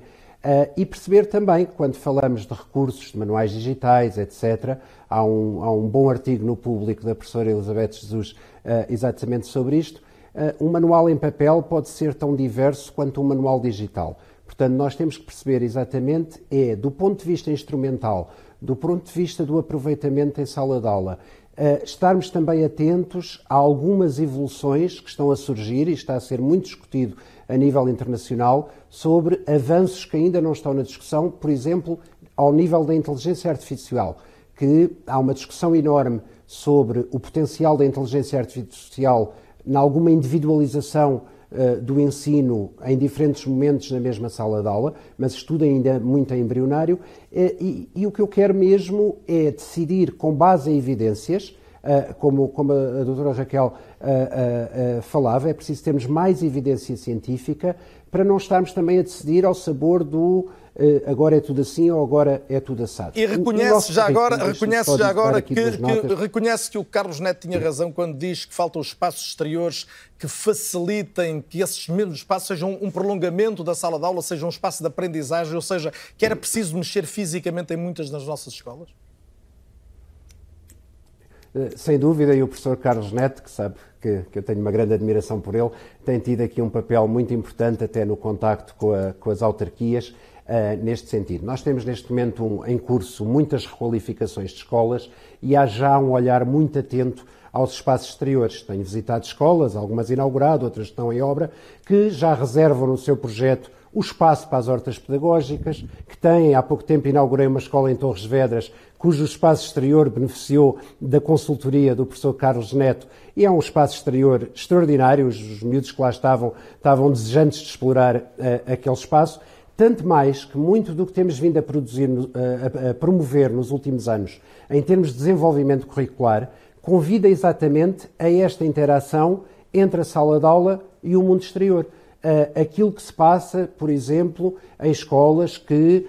e perceber também que, quando falamos de recursos, de manuais digitais, etc., há um, há um bom artigo no público da professora Elizabeth Jesus exatamente sobre isto. um manual em papel pode ser tão diverso quanto um manual digital. Portanto, nós temos que perceber exatamente, é do ponto de vista instrumental, do ponto de vista do aproveitamento em sala de aula, uh, estarmos também atentos a algumas evoluções que estão a surgir e está a ser muito discutido a nível internacional sobre avanços que ainda não estão na discussão, por exemplo, ao nível da inteligência artificial, que há uma discussão enorme sobre o potencial da inteligência artificial em alguma individualização do ensino em diferentes momentos na mesma sala de aula, mas estudo ainda muito embrionário, eh, e, e, o que eu quero mesmo é decidir com base em evidências, eh, como, como a, doutora Raquel falava, é preciso termos mais evidência científica para não estarmos também a decidir ao sabor do eh, agora é tudo assim ou agora é tudo assado. E reconhece já agora, reconhece já agora que, que, reconhece que o Carlos Neto tinha razão quando diz que faltam espaços exteriores que facilitem que esses mesmos espaços sejam um prolongamento da sala de aula, sejam um espaço de aprendizagem, ou seja, que era preciso mexer fisicamente em muitas das nossas escolas? Eh, sem dúvida, e o professor Carlos Neto, que sabe que, que, eu tenho uma grande admiração por ele, tem tido aqui um papel muito importante até no contacto com, a, com as autarquias uh, neste sentido. Nós temos neste momento um, em curso muitas requalificações de escolas e há já um olhar muito atento aos espaços exteriores. Tenho visitado escolas, algumas inaugurado, outras estão em obra, que já reservam no seu projeto o espaço para as hortas pedagógicas, que têm, há pouco tempo inaugurei uma escola em Torres Vedras, cujo espaço exterior beneficiou da consultoria do professor Carlos Neto, e é um espaço exterior extraordinário, os, os miúdos que lá estavam, estavam desejantes de explorar uh, aquele espaço, tanto mais que muito do que temos vindo a, produzir, a, a promover nos últimos anos, em termos de desenvolvimento curricular, convida exatamente a esta interação entre a sala de aula e o mundo exterior. Aquilo que se passa, por exemplo, em escolas que,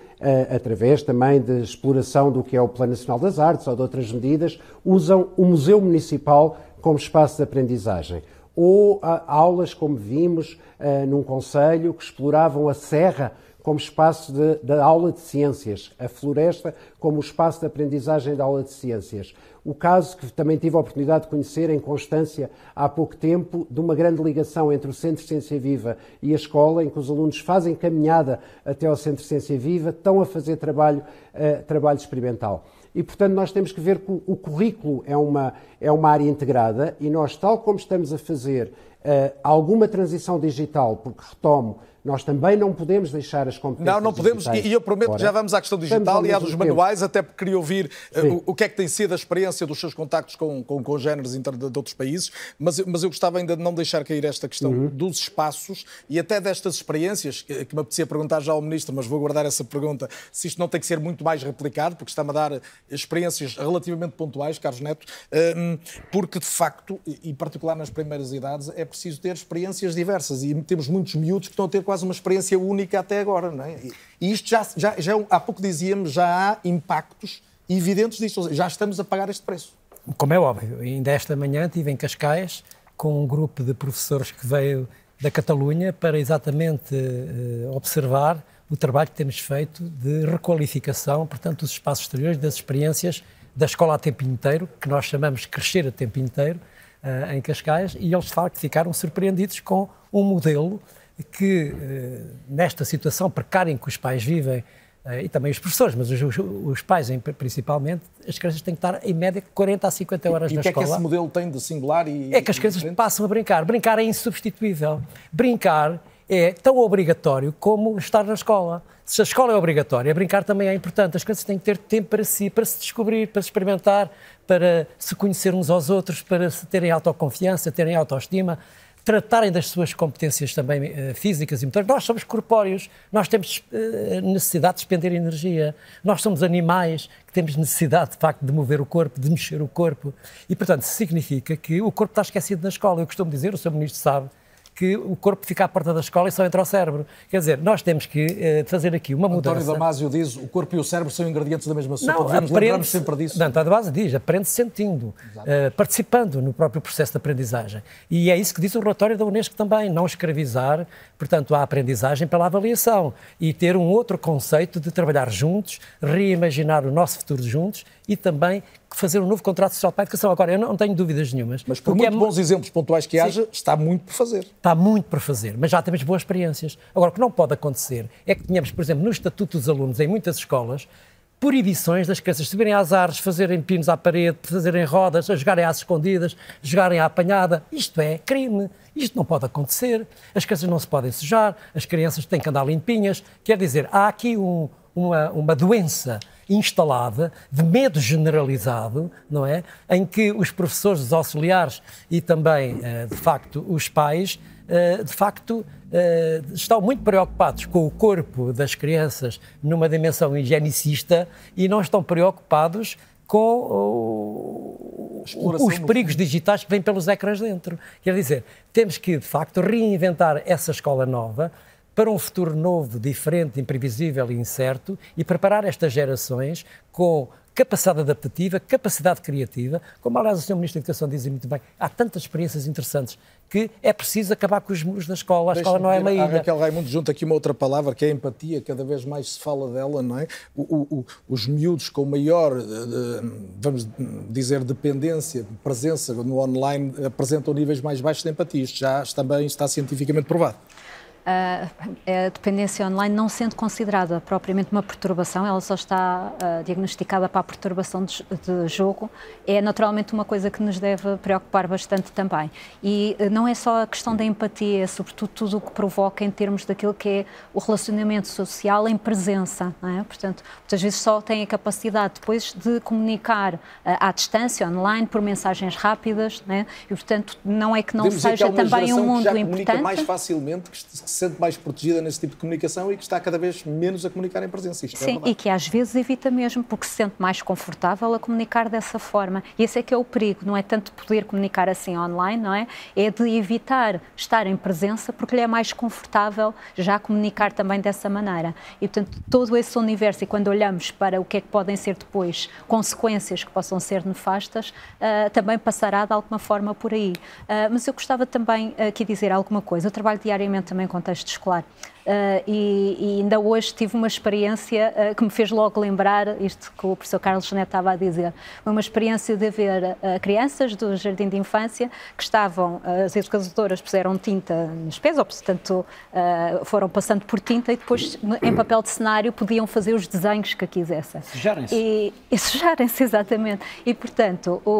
através também de exploração do que é o Plano Nacional das Artes ou de outras medidas, usam o Museu Municipal como espaço de aprendizagem. Ou aulas, como vimos, num conselho que exploravam a serra como espaço da aula de ciências, a floresta como espaço de aprendizagem da aula de ciências. O caso que também tive a oportunidade de conhecer em Constância há pouco tempo, de uma grande ligação entre o Centro Ciência Viva e a escola, em que os alunos fazem caminhada até ao Centro Ciência Viva, estão a fazer trabalho, uh, trabalho experimental. E, portanto, nós temos que ver que o currículo é uma, é uma área integrada e nós, tal como estamos a fazer uh, alguma transição digital, porque retomo, nós também não podemos deixar as competências Não, não podemos, e eu prometo fora. que já vamos à questão digital e à dos manuais, até porque queria ouvir uh, o, que é que tem sido a experiência dos seus contactos com, com congéneres de, de outros países, mas, mas eu gostava ainda de não deixar cair esta questão uhum. dos espaços e até destas experiências, que, que me apetecia perguntar já ao Ministro, mas vou guardar essa pergunta, se isto não tem que ser muito mais replicado, porque está-me a dar experiências relativamente pontuais, Carlos Neto, uh, porque de facto, e em particular nas primeiras idades, é preciso ter experiências diversas e temos muitos miúdos que estão a ter quase uma experiência única até agora. Não é? E isto já, já, já, há pouco dizíamos, já há impactos evidentes disto, já estamos a pagar este preço. Como é óbvio, ainda esta manhã estive em Cascais com um grupo de professores que veio da Catalunha para exatamente uh, observar o trabalho que temos feito de requalificação, portanto, dos espaços exteriores, das experiências da escola a tempo inteiro, que nós chamamos crescer a tempo inteiro, uh, em Cascais, e eles de facto ficaram surpreendidos com um modelo que, eh, nesta situação precária em que os pais vivem, eh, e também os professores, mas os, os, pais principalmente, as crianças têm que estar em média 40 a 50 horas e, na escola. E o que é que esse modelo tem de singular e... É que as crianças passam a brincar. Brincar é insubstituível. Brincar é tão obrigatório como estar na escola. Se a escola é obrigatória, brincar também é importante. As crianças têm que ter tempo para si, para se descobrir, para se experimentar, para se conhecer uns aos outros, para terem autoconfiança, terem autoestima tratarem das suas competências também uh, físicas e motores. Nós somos corpóreos, nós temos uh, necessidade de despender energia, nós somos animais que temos necessidade, de facto, de mover o corpo, de mexer o corpo. E, portanto, significa que o corpo está esquecido na escola. Eu costumo dizer, o Sr. Ministro sabe, que o corpo fica à porta da escola e só entra o cérebro. Quer dizer, nós temos que uh, fazer aqui uma mudança. António Damasio diz o corpo e o cérebro são ingredientes da mesma sopa. Não, Devemos lembrarmos sempre disso. Não, António Damasio diz, aprende sentindo, uh, participando no próprio processo de aprendizagem. E é isso que diz o relatório da Unesco também, não escravizar, portanto, a aprendizagem pela avaliação e ter um outro conceito de trabalhar juntos, reimaginar o nosso futuro juntos e também fazer um novo contrato social para a educação. Agora, eu não tenho dúvidas nenhumas. Mas por muito é... bons exemplos pontuais que Sim. haja, está muito por fazer. Está muito por fazer, mas já temos boas experiências. Agora, o que não pode acontecer é que tenhamos, por exemplo, no Estatuto dos Alunos, em muitas escolas, proibições das crianças subirem às árvores, fazerem pinos à parede, fazerem rodas, a jogarem às escondidas, jogarem à apanhada. Isto é crime. Isto não pode acontecer. As crianças não se podem sujar, as crianças têm que andar limpinhas. Quer dizer, há aqui um, uma, uma doença instalada de medo generalizado, não é? Em que os professores, os auxiliares e também, eh, de facto, os pais, eh, de facto, eh, estão muito preocupados com o corpo das crianças numa dimensão higienicista e não estão preocupados com os perigos digitais que vêm pelos ecrãs dentro. Quer dizer, temos que, de facto, reinventar essa escola nova para um futuro novo, diferente, imprevisível e incerto e preparar estas gerações com capacidade adaptativa, capacidade criativa, como aliás o Sr. Ministro da Educação dizia muito bem, há tantas experiências interessantes que é preciso acabar com os muros da escola, a escola não é uma ilha. A Raquel Raimundo junta aqui uma outra palavra que é a empatia, cada vez mais se fala dela, não é? O, o, os miúdos com maior, eh, vamos dizer, dependência, presença no online apresentam níveis mais baixos de empatia, isto já também está cientificamente provado. A dependência online não sendo considerada propriamente uma perturbação, ela só está diagnosticada para a perturbação de, de jogo, é naturalmente uma coisa que nos deve preocupar bastante também. E não é só a questão da empatia, é sobretudo tudo o que provoca em termos daquilo que é o relacionamento social em presença, é? Portanto, muitas vezes só tem a capacidade depois de comunicar à distância, online, por mensagens rápidas, é? E, portanto, não é que não Podemos seja é também um mundo importante. mais facilmente, que se sente mais protegida nesse tipo de comunicação e que está cada vez menos a comunicar em presença. Isto é Sim, é e que às vezes evita mesmo, porque se sente mais confortável a comunicar dessa forma. E esse é que é o perigo, não é tanto poder comunicar assim online, não é? É de evitar estar em presença, porque lhe é mais confortável já comunicar também dessa maneira. E, portanto, todo esse universo, e quando olhamos para o que é que podem ser depois consequências que possam ser nefastas, uh, também passará de alguma forma por aí. Uh, mas eu gostava também aqui dizer alguma coisa. Eu trabalho diariamente também em contexto escolar. Uh, e, e, ainda hoje tive uma experiência uh, que me fez logo lembrar isto que o professor Carlos Neto estava a dizer. Uma experiência de ver uh, crianças do jardim de infância que estavam, as educadoras puseram tinta nos pés, ou portanto foram passando por tinta e depois em papel de cenário podiam fazer os desenhos que quisessem. Sujarem-se. E, e sujarem-se, exatamente. E portanto, o,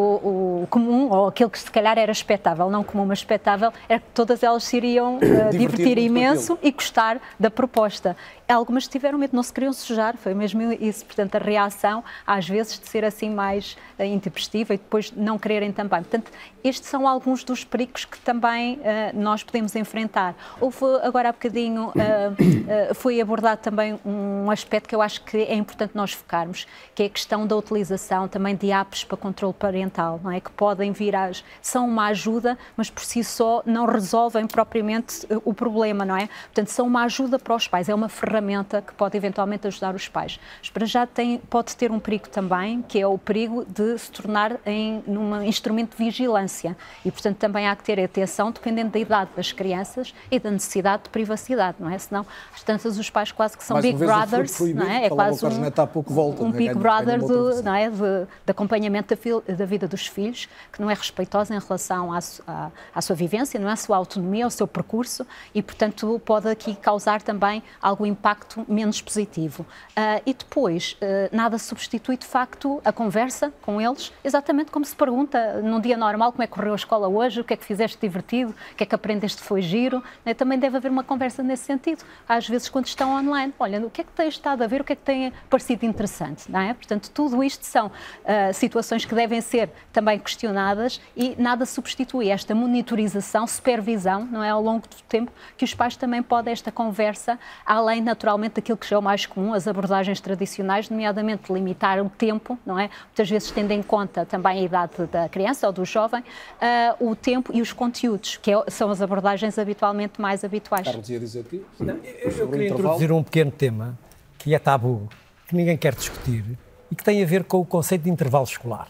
o, comum, ou aquele que se calhar era expectável, não comum, mas expectável, era que todas elas se iriam divertir imenso e gostar da proposta. Algumas tiveram medo, não se queriam sujar, foi mesmo isso. Portanto, a reação, às vezes, de ser assim mais uh, intempestiva e depois não quererem também. Portanto, estes são alguns dos perigos que também uh, nós podemos enfrentar. Houve, agora há bocadinho, uh, foi abordado também um aspecto que eu acho que é importante nós focarmos, que é a questão da utilização também de apps para controle parental, não é? Que podem vir, às, são uma ajuda, mas por si só não resolvem propriamente o problema, não é? Portanto, são uma ajuda para os pais, é uma ferramenta ferramenta que pode eventualmente ajudar os pais. Mas para já tem, pode ter um perigo também, que é o perigo de se tornar em um instrumento de vigilância. E, portanto, também há que ter atenção, dependendo da idade das crianças e da necessidade de privacidade, não é? Senão, às tantas, os pais quase que são Mais Big Brothers, não é? É quase um, há pouco volta, um né? Big Brother de, não é? de, de acompanhamento da, fil, da, vida dos filhos, que não é respeitosa em relação à, à, à sua vivência, não é? à sua autonomia, ao seu percurso e, portanto, pode aqui causar também algum impacto impacto menos positivo. Uh, e depois, uh, nada substitui de facto a conversa com eles, exatamente como se pergunta num dia normal como é que correu a escola hoje, o que é que fizeste divertido, o que é que aprendeste foi giro. Né? Também deve haver uma conversa nesse sentido. Às vezes, quando estão online, olha, o que é que tens estado a ver, o que é que tem parecido interessante, não é? Portanto, tudo isto são uh, situações que devem ser também questionadas e nada substitui esta monitorização, supervisão, não é, ao longo do tempo, que os pais também podem esta conversa, além naturalmente daquilo que já é o mais comum, as abordagens tradicionais, nomeadamente limitar o tempo, não é? Muitas vezes tendo em conta também a idade da criança ou do jovem, uh, o tempo e os conteúdos, que é, são as abordagens habitualmente mais habituais. Carlos ia dizer que Não, eu, eu queria introduzir um pequeno tema que é tabu, que ninguém quer discutir e que tem a ver com o conceito de intervalo escolar.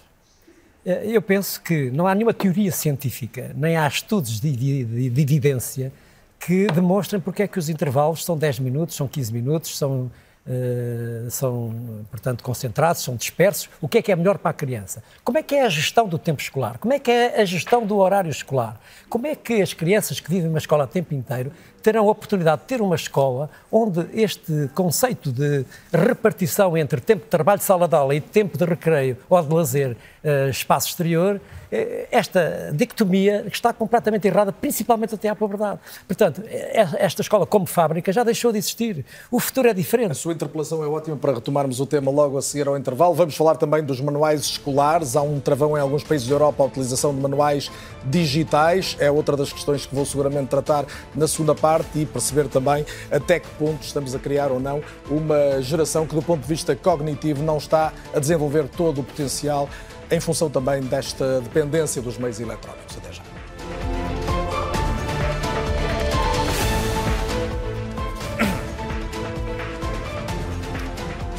Eh, eu penso que não há nenhuma teoria científica, nem há estudos de, de, de evidência que demonstrem porque é que os intervalos são 10 minutos, são 15 minutos, são, uh, são, portanto, concentrados, são dispersos. O que é que é melhor para a criança? Como é que é a gestão do tempo escolar? Como é que é a gestão do horário escolar? Como é que as crianças que vivem uma escola a tempo inteiro terão a oportunidade de ter uma escola onde este conceito de repartição entre tempo de trabalho, sala de aula e tempo de recreio ou de lazer, uh, espaço exterior, eh, esta dicotomia está completamente errada, principalmente até à pobreza. Portanto, eh, esta escola como fábrica já deixou de existir. O futuro é diferente. A sua interpelação é ótima para retomarmos o tema logo a seguir ao intervalo. Vamos falar também dos manuais escolares. Há um travão em alguns países da Europa a utilização de manuais digitais. É outra das questões que vou seguramente tratar na segunda parte parte e perceber também até que ponto estamos a criar ou não uma geração que, do ponto de vista cognitivo, não está a desenvolver todo o potencial em função também desta dependência dos meios eletrónicos. Até já.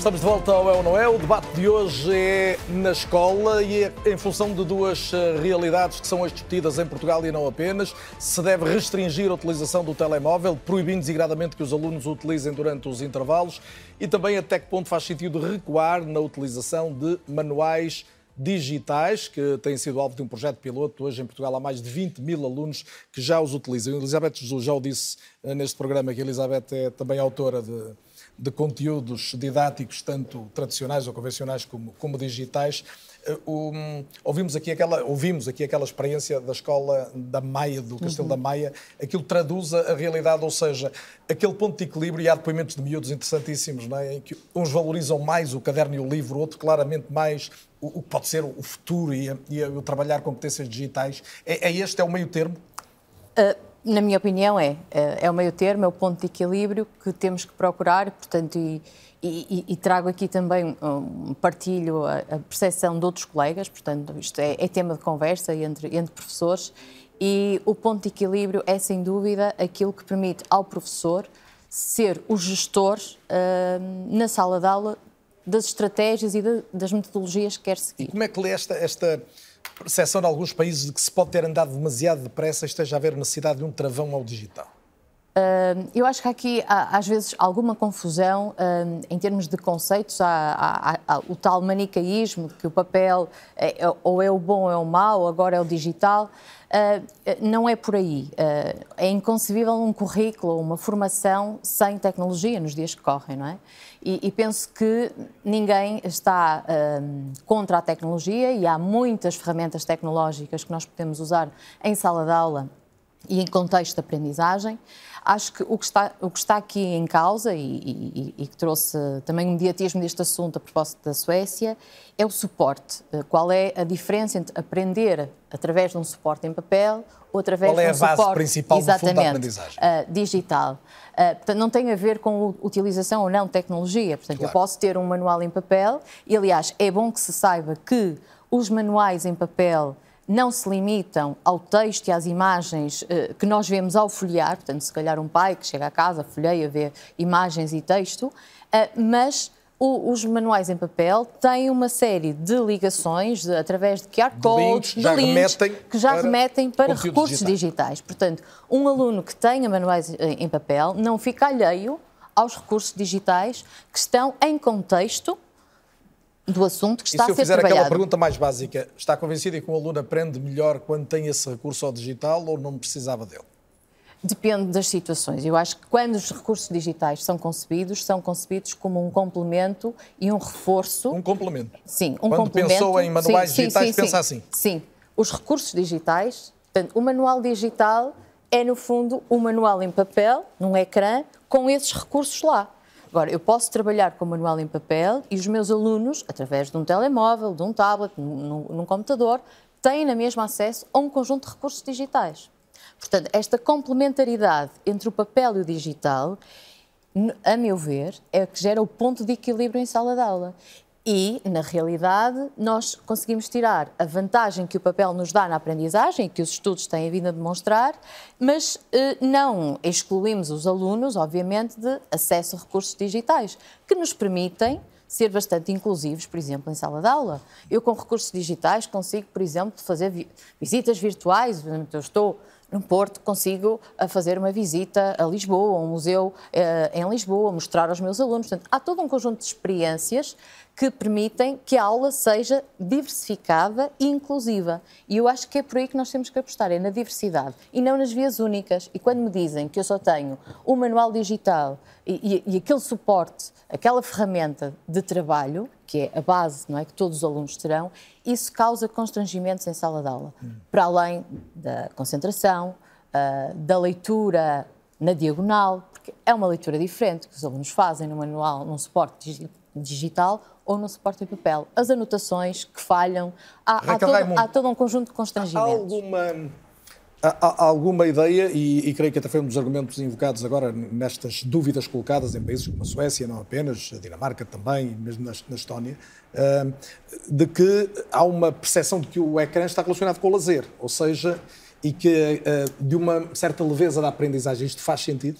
Estamos de volta ao É ou Não É. O debate de hoje é na escola e é em função de duas eh, realidades que são as discutidas em Portugal e não apenas. Se deve restringir a utilização do telemóvel, proibindo desigradamente que os alunos o utilizem durante os intervalos e também até que ponto faz sentido recuar na utilização de manuais digitais, que têm sido alvo de um projeto piloto. Hoje em Portugal há mais de 20 mil alunos que já os utilizam. Elizabeth Jesus já o disse eh, neste programa, que a Elizabeth é também autora de, de conteúdos didáticos, tanto tradicionais ou convencionais como, como digitais. Um, ouvimos, aqui aquela, ouvimos aqui aquela experiência da escola da Maia, do Castelo uhum. da Maia, aquilo traduz a realidade, ou seja, aquele ponto de equilíbrio, e há depoimentos de miúdos interessantíssimos, não é? em que uns valorizam mais o caderno e o livro, outro claramente mais o, que pode ser o futuro e, a, e a, o trabalhar competências digitais. É, é, este, é o meio termo? Uh, na minha opinião é, é, é o meio termo, é o ponto de equilíbrio que temos que procurar, portanto, e, e, e, trago aqui também um partilho a, a percepção de outros colegas, portanto, isto é, é, tema de conversa entre, entre professores e o ponto de equilíbrio é, sem dúvida, aquilo que permite ao professor ser o gestor uh, na sala de aula das estratégias e de, das metodologias que quer seguir. E como é que lê esta, esta percepção de alguns países de que se pode ter andado demasiado depressa e esteja a haver necessidade de um travão ao digital? Uh, eu acho que aqui há, às vezes, alguma confusão uh, em termos de conceitos. Há, há, há, o tal manicaísmo que o papel é, é, ou é o bom ou é o mau, agora é o digital. Uh, não é por aí. é inconcebível um currículo, uma formação sem tecnologia nos dias que correm, não é? E, e penso que ninguém está contra a tecnologia e há muitas ferramentas tecnológicas que nós podemos usar em sala de aula e em contexto de aprendizagem. Acho que o que está, o que está aqui em causa e, e, e que trouxe também um mediatismo deste assunto a propósito da Suécia é o suporte. Eh, qual é a diferença entre aprender através de um suporte em papel ou através Qual é de um a base suporte principal exatamente, da aprendizagem? Uh, digital. Uh, portanto, não tem a ver com utilização ou não de tecnologia. Portanto, claro. eu posso ter um manual em papel e, aliás, é bom que se saiba que os manuais em papel não se limitam ao texto e às imagens uh, que nós vemos ao folhear, portanto, se calhar um pai que chega a casa, folheia, vê imagens e texto, uh, mas o, os manuais em papel têm uma série de ligações de, através de QR codes, de links, remetem que já para remetem para recursos digitais. digitais. Portanto, um aluno que tenha manuais em papel não fica alheio aos recursos digitais que estão em contexto do assunto que está a ser trabalhado. se eu fizer aquela pergunta mais básica, está convencida que um aluno aprende melhor quando tem esse recurso ao digital ou não precisava dele? Depende das situações. Eu acho que quando os recursos digitais são concebidos, são concebidos como um complemento e um reforço. Um complemento. Sim, um quando complemento. Quando pensou em manuais sim, digitais, sim, sim, pensa assim. Sim. Os recursos digitais, portanto, o manual digital é, no fundo, o um manual em papel, num ecrã, com esses recursos lá. Agora, eu posso trabalhar com o manual em papel e os meus alunos, através de um telemóvel, de um tablet, num, num computador, têm na mesma acesso a um conjunto de recursos digitais. Portanto, esta complementaridade entre o papel e o digital, a meu ver, é que gera o ponto de equilíbrio em sala de aula. E, na realidade, nós conseguimos tirar a vantagem que o papel nos dá na aprendizagem, que os estudos têm vindo a demonstrar, mas eh, não excluímos os alunos, obviamente, de acesso a recursos digitais, que nos permitem ser bastante inclusivos, por exemplo, em sala de aula. Eu, com recursos digitais, consigo, por exemplo, fazer vi visitas virtuais. Eu estou no Porto, consigo eh, fazer uma visita a Lisboa, um museu uh, em Lisboa, mostrar aos meus alunos. Portanto, há todo um conjunto de experiências que permitem que a aula seja diversificada e inclusiva. E eu acho que é por aí que nós temos que apostar, é na diversidade e não nas vias únicas. E quando me dizem que eu só tenho um manual digital e, e, e aquele suporte, aquela ferramenta de trabalho, que é a base, não é, que todos os alunos terão, isso causa constrangimentos em sala de aula, hum. para além da concentração, uh, da leitura na diagonal, porque é uma leitura diferente que os alunos fazem no manual, num suporte digital ou no suporte em papel. As anotações que falham, há, há, todo, há todo, um conjunto de constrangimentos. Há alguma, há, alguma ideia, e, e, creio que até foi um dos argumentos invocados agora nestas dúvidas colocadas em países como a Suécia, não apenas, a Dinamarca também, mesmo na, na Estónia, uh, de que há uma percepção de que o ecrã está relacionado com o lazer, ou seja, e que uh, de uma certa leveza da aprendizagem. Isto faz sentido?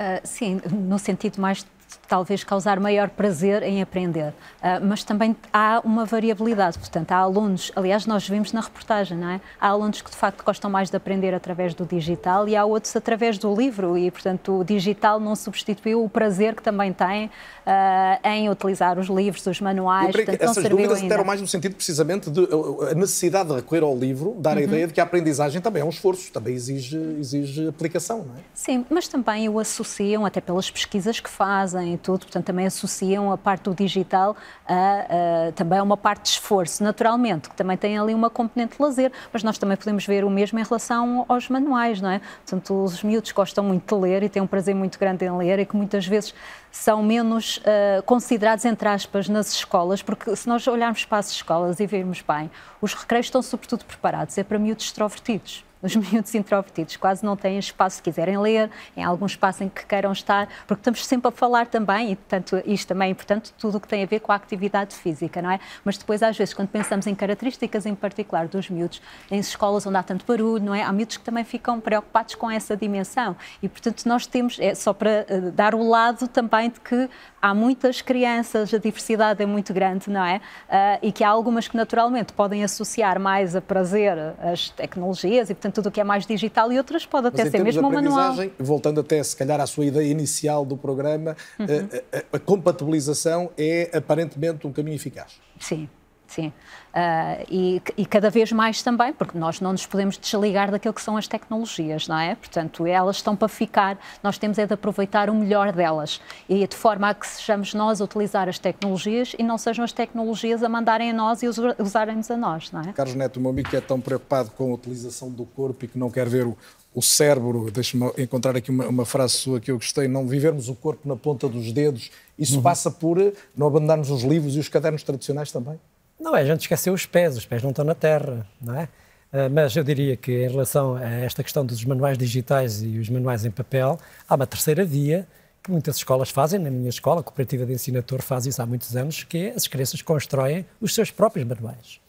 Uh, sim, no sentido mais talvez causar maior prazer em aprender. Uh, mas também há uma variabilidade, portanto, há alunos, aliás, nós vimos na reportagem, não é? Há alunos que de facto gostam mais de aprender através do digital e há outros através do livro e, portanto, o digital não substituiu o prazer que também têm uh, em utilizar os livros, os manuais. Eu portanto, essas dúvidas ainda. deram mais no sentido precisamente de a necessidade de recorrer ao livro, dar uhum. a ideia de que a aprendizagem também é um esforço, também exige, exige aplicação, não é? Sim, mas também o associam, até pelas pesquisas que fazem, tudo, portanto também associam a parte do digital a, a, também uma parte de esforço, naturalmente, que também tem ali uma componente de lazer, mas nós também podemos ver o mesmo em relação aos manuais, não é? Portanto, os miúdos gostam muito de ler e têm um prazer muito grande em ler e que muitas vezes são menos uh, considerados, entre aspas, nas escolas, porque se nós olharmos para as escolas e vermos bem, os recreios estão sobretudo preparados, é para miúdos extrovertidos os miúdos introvertidos quase não têm espaço se quiserem ler, em algum espaço em que queiram estar, porque estamos sempre a falar também, e portanto isto também é importante, tudo o que tem a ver com a atividade física, não é? Mas depois, às vezes, quando pensamos em características em particular dos miúdos, em escolas onde há tanto barulho, não é? Há miúdos que também ficam preocupados com essa dimensão e, portanto, nós temos, é só para uh, dar o lado também de que há muitas crianças, a diversidade é muito grande, não é? Uh, e que há algumas que naturalmente podem associar mais a prazer as tecnologias e, portanto, tudo o que é mais digital e outras pode até ser mesmo um manual. Voltando até, se calhar, à sua ideia inicial do programa, uhum. a, a, a compatibilização é aparentemente um caminho eficaz. Sim. Sim. Uh, e, e, cada vez mais também, porque nós não nos podemos desligar daquilo que são as tecnologias, não é? Portanto, elas estão para ficar, nós temos é de aproveitar o melhor delas e de forma a que sejamos nós a utilizar as tecnologias e não sejam as tecnologias a mandarem a nós e usarem-nos a nós, não é? Carlos Neto, o meu amigo que é tão preocupado com a utilização do corpo e que não quer ver o, o cérebro, deixe-me encontrar aqui uma, uma, frase sua que eu gostei, não vivermos o corpo na ponta dos dedos, isso uhum. passa por não abandonarmos os livros e os cadernos tradicionais também? Não é, a gente esqueceu os pés, os pés não estão na terra, não é? Ah, mas eu diria que em relação a esta questão dos manuais digitais e os manuais em papel, há uma terceira via que muitas escolas fazem, na minha escola, a Cooperativa de Ensinator faz isso há muitos anos, que é as crianças constroem os seus próprios manuais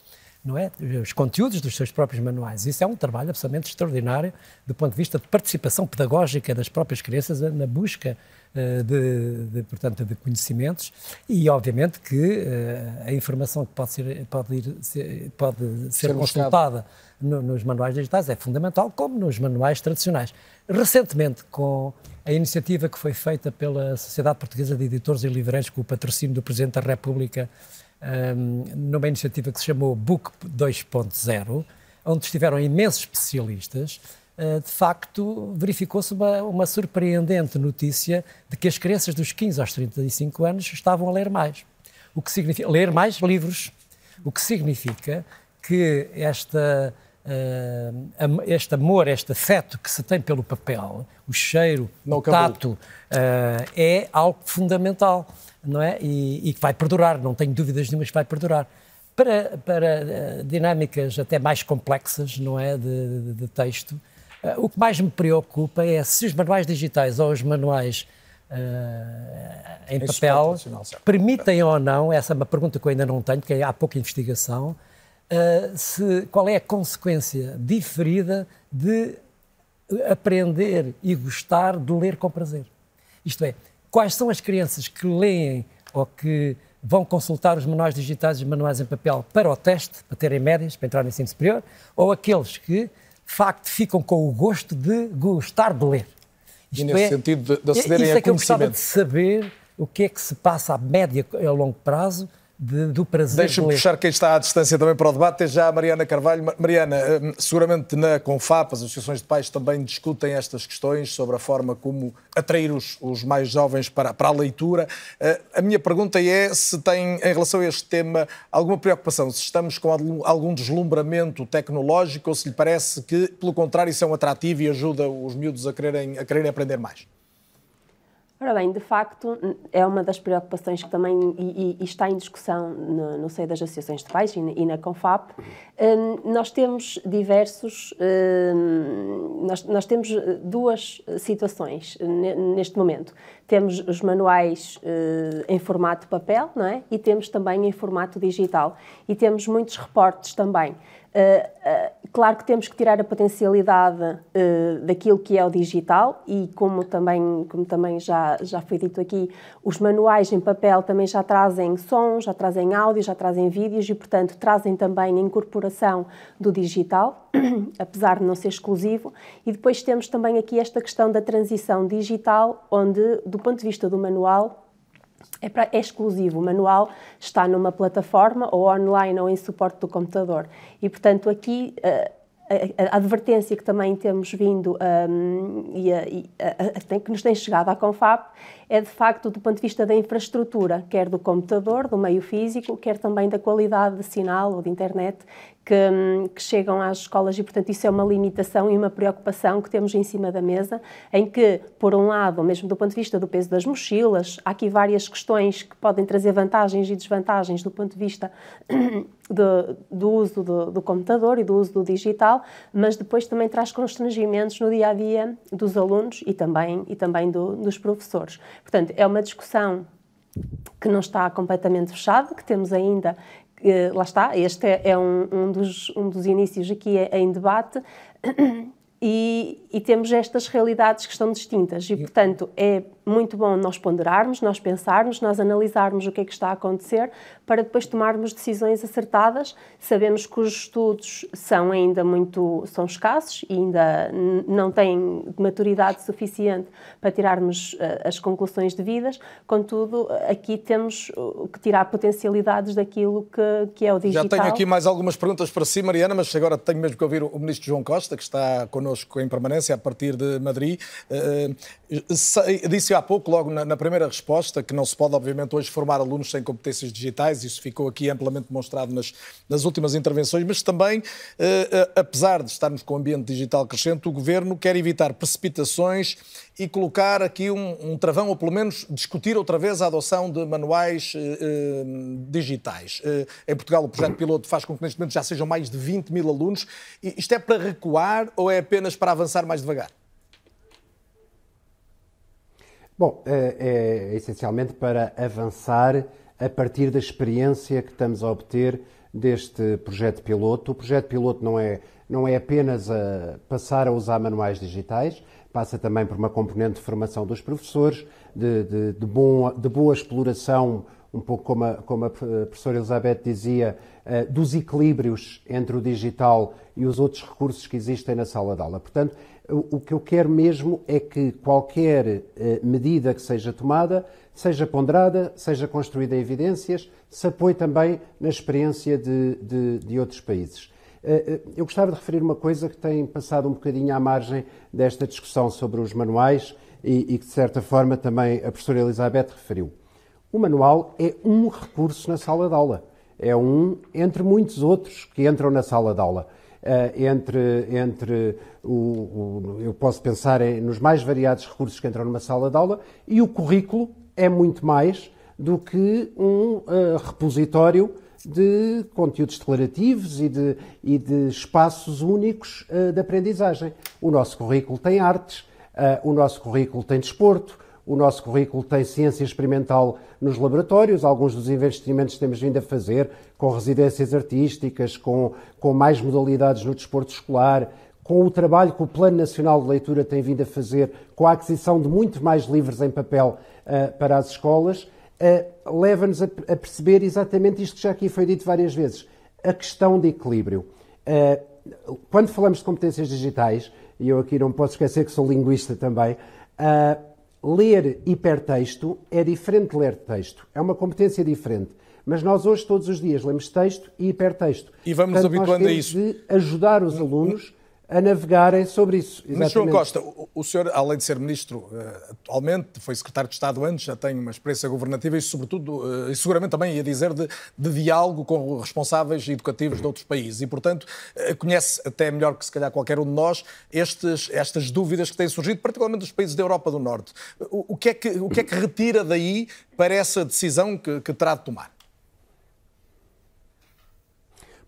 não é? Os conteúdos dos seus próprios manuais. Isso é um trabalho absolutamente extraordinário do ponto de vista de participação pedagógica das próprias crianças na busca de, de, portanto, de conhecimentos e, obviamente, que uh, a informação que pode ser, pode ir, ser, pode ser, ser consultada no, nos manuais digitais é fundamental, como nos manuais tradicionais. Recentemente, com a iniciativa que foi feita pela Sociedade Portuguesa de Editores e Livreiros, com o patrocínio do Presidente da República, um, numa iniciativa que se chamou Book 2.0, onde estiveram imensos especialistas, de facto verificou-se uma, uma surpreendente notícia de que as crianças dos 15 aos 35 anos estavam a ler mais. O que significa ler mais livros, o que significa que esta uh, este amor, este afeto que se tem pelo papel, o cheiro, Não o tato, uh, é algo fundamental não é? E, e, que vai perdurar, não tenho dúvidas nenhumas que vai perdurar. Para, para dinâmicas até mais complexas, não é, de, de, de texto, o que mais me preocupa é se os manuais digitais ou os manuais uh, em papel permitem ou não, essa é uma pergunta que eu ainda não tenho, porque há pouca investigação, se, qual é a consequência diferida de aprender e gostar de ler com prazer. Isto é, quais são as crianças que leem ou que vão consultar os manuais digitais e os manuais em papel para o teste, para terem médias, para entrar no ensino superior, ou aqueles que, facto, ficam com o gosto de gostar de ler. Isto e nesse é, sentido de, de acederem isso é que eu gostava de saber o que é que se passa a média e a longo prazo de, do prazer. Deixa-me de puxar quem está à distância também para o debate, é já a Mariana Carvalho. Mariana, hum, seguramente na Confap, as associações de pais também discutem estas questões sobre a forma como atrair os, os mais jovens para, para a leitura. Uh, a minha pergunta é se tem, em relação a este tema, alguma preocupação, se estamos com algum, algum deslumbramento tecnológico ou se lhe parece que, pelo contrário, isso é um atrativo e ajuda os miúdos a quererem, a quererem aprender mais. Ora bem, de facto, é uma das preocupações que também e, e está em discussão no, no, seio das associações de pais e, e na Confap. Um, nós temos diversos, um, nós, nós, temos duas situações neste momento. Temos os manuais uh, em formato papel, não é? E temos também em formato digital. E temos muitos reportes também. Uh, uh, Claro que temos que tirar a potencialidade uh, daquilo que é o digital e como também, como também já, já foi dito aqui, os manuais em papel também já trazem som, já trazem áudio, já trazem vídeos e, portanto, trazem também a incorporação do digital, apesar de não ser exclusivo. E depois temos também aqui esta questão da transição digital, onde, do ponto de vista do manual, é, é, exclusivo. O manual está numa plataforma ou online ou em suporte do computador. E, portanto, aqui uh, a, a, advertência que também temos vindo um, e, a, e a, que nos tem chegado à Confab é de facto do ponto de vista da infraestrutura, quer do computador, do meio físico, quer também da qualidade de sinal ou de internet que, hum, que, chegam às escolas. E, portanto, isso é uma limitação e uma preocupação que temos em cima da mesa, em que, por um lado, mesmo do ponto de vista do peso das mochilas, há aqui várias questões que podem trazer vantagens e desvantagens do ponto de vista do, do uso do, do, computador e do uso do digital, mas depois também traz constrangimentos no dia a dia dos alunos e também, e também do, dos professores. Portanto, é uma discussão que não está completamente fechada, que temos ainda lá está, este é, é um, um, dos, um dos inícios aqui em debate. E, e, temos estas realidades que estão distintas e, portanto, é muito bom nós ponderarmos, nós pensarmos, nós analisarmos o que é que está a acontecer para depois tomarmos decisões acertadas. Sabemos que os estudos são ainda muito são escassos e ainda não têm maturidade suficiente para tirarmos uh, as conclusões devidas. Contudo, aqui temos que tirar potencialidades daquilo que, que é o digital. Já tenho aqui mais algumas perguntas para si, Mariana, mas agora tenho mesmo que ouvir o Ministro João Costa, que está connosco em permanência a partir de Madrid. Uh, disse há pouco, logo na, na, primeira resposta, que não se pode, obviamente, hoje formar alunos sem competências digitais, isso ficou aqui amplamente demonstrado nas, nas últimas intervenções, mas também, eh, apesar de estarmos com o ambiente digital crescente, o Governo quer evitar precipitações e colocar aqui um, um travão, ou pelo menos discutir outra vez a adoção de manuais eh, eh digitais. Eh, em Portugal, o projeto piloto faz com que neste momento já sejam mais de 20 mil alunos. Isto é para recuar ou é apenas para avançar mais devagar? Bom, é, é, essencialmente para avançar a partir da experiência que estamos a obter deste projeto piloto. O projeto piloto não é, não é apenas a passar a usar manuais digitais, passa também por uma componente de formação dos professores, de, de, de, bom, de boa exploração, um pouco como a, como a professora Elizabeth dizia, uh, dos equilíbrios entre o digital e os outros recursos que existem na sala de aula. Portanto, o que eu quero mesmo é que qualquer eh, medida que seja tomada seja ponderada, seja construída em evidências, se apoie também na experiência de, de, de outros países. Eh, eh, eu gostava de referir uma coisa que tem passado um bocadinho à margem desta discussão sobre os manuais e, e que, de certa forma, também a professora Elizabeth referiu. O manual é um recurso na sala de aula. É um entre muitos outros que entram na sala de aula. Eh, entre, entre o, o, eu posso pensar nos mais variados recursos que entram numa sala de aula e o currículo é muito mais do que um uh, repositório de conteúdos declarativos e de, e de espaços únicos uh, de aprendizagem. O nosso currículo tem artes, uh, o nosso currículo tem desporto, o nosso currículo tem ciência experimental nos laboratórios, alguns dos investimentos que temos vindo a fazer, com residências artísticas, com, com mais modalidades no desporto escolar, com o trabalho que o Plano Nacional de Leitura tem vindo a fazer, com a aquisição de muito mais livros em papel uh, para as escolas, uh, leva-nos a, a, perceber exatamente isto que já aqui foi dito várias vezes, a questão de equilíbrio. Uh, quando falamos de competências digitais, e eu aqui não posso esquecer que sou linguista também, ler hipertexto é diferente de ler texto. É uma competência diferente. Mas nós hoje, todos os dias, lemos texto e hipertexto. E vamos Portanto, habituando a isso. de ajudar os alunos a navegarem sobre isso. Mas, João Costa, o, o, senhor, além de ser ministro uh, atualmente, foi secretário de Estado antes, já tem uma experiência governativa e, sobretudo, uh, e seguramente também ia dizer, de, de, diálogo com responsáveis educativos de outros países. E, portanto, uh, conhece até melhor que, se calhar, qualquer um de nós estes, estas dúvidas que têm surgido, particularmente dos países da Europa do Norte. O, o, que, é que, o que é que retira daí para essa decisão que, que terá de tomar?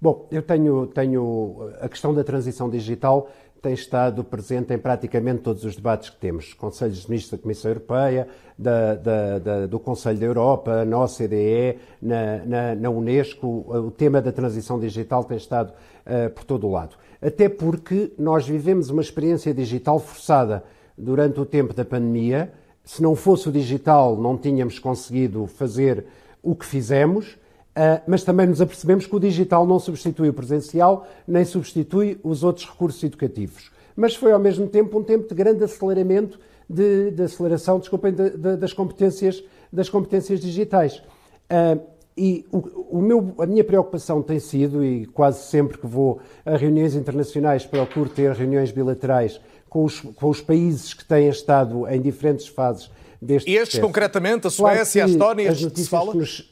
Bom, eu tenho, tenho a questão da transição digital tem estado presente em praticamente todos os debates que temos. Conselhos de Ministros da Comissão Europeia, da, da, da, do Conselho da Europa, na OCDE, na, na, na, Unesco, o tema da transição digital tem estado uh, por todo o lado. Até porque nós vivemos uma experiência digital forçada durante o tempo da pandemia. Se não fosse o digital, não tínhamos conseguido fazer o que fizemos Uh, mas também nos apercebemos que o digital não substitui o presencial, nem substitui os outros recursos educativos. Mas foi ao mesmo tempo um tempo de grande aceleramento, de, de aceleração, desculpem, de, de, das, competências, das competências digitais. Uh, e o, o meu, a minha preocupação tem sido, e quase sempre que vou a reuniões internacionais procuro ter reuniões bilaterais com os, com os países que têm estado em diferentes fases deste E estes processo. concretamente, a Suécia, claro a Estónia, as notícias que nos,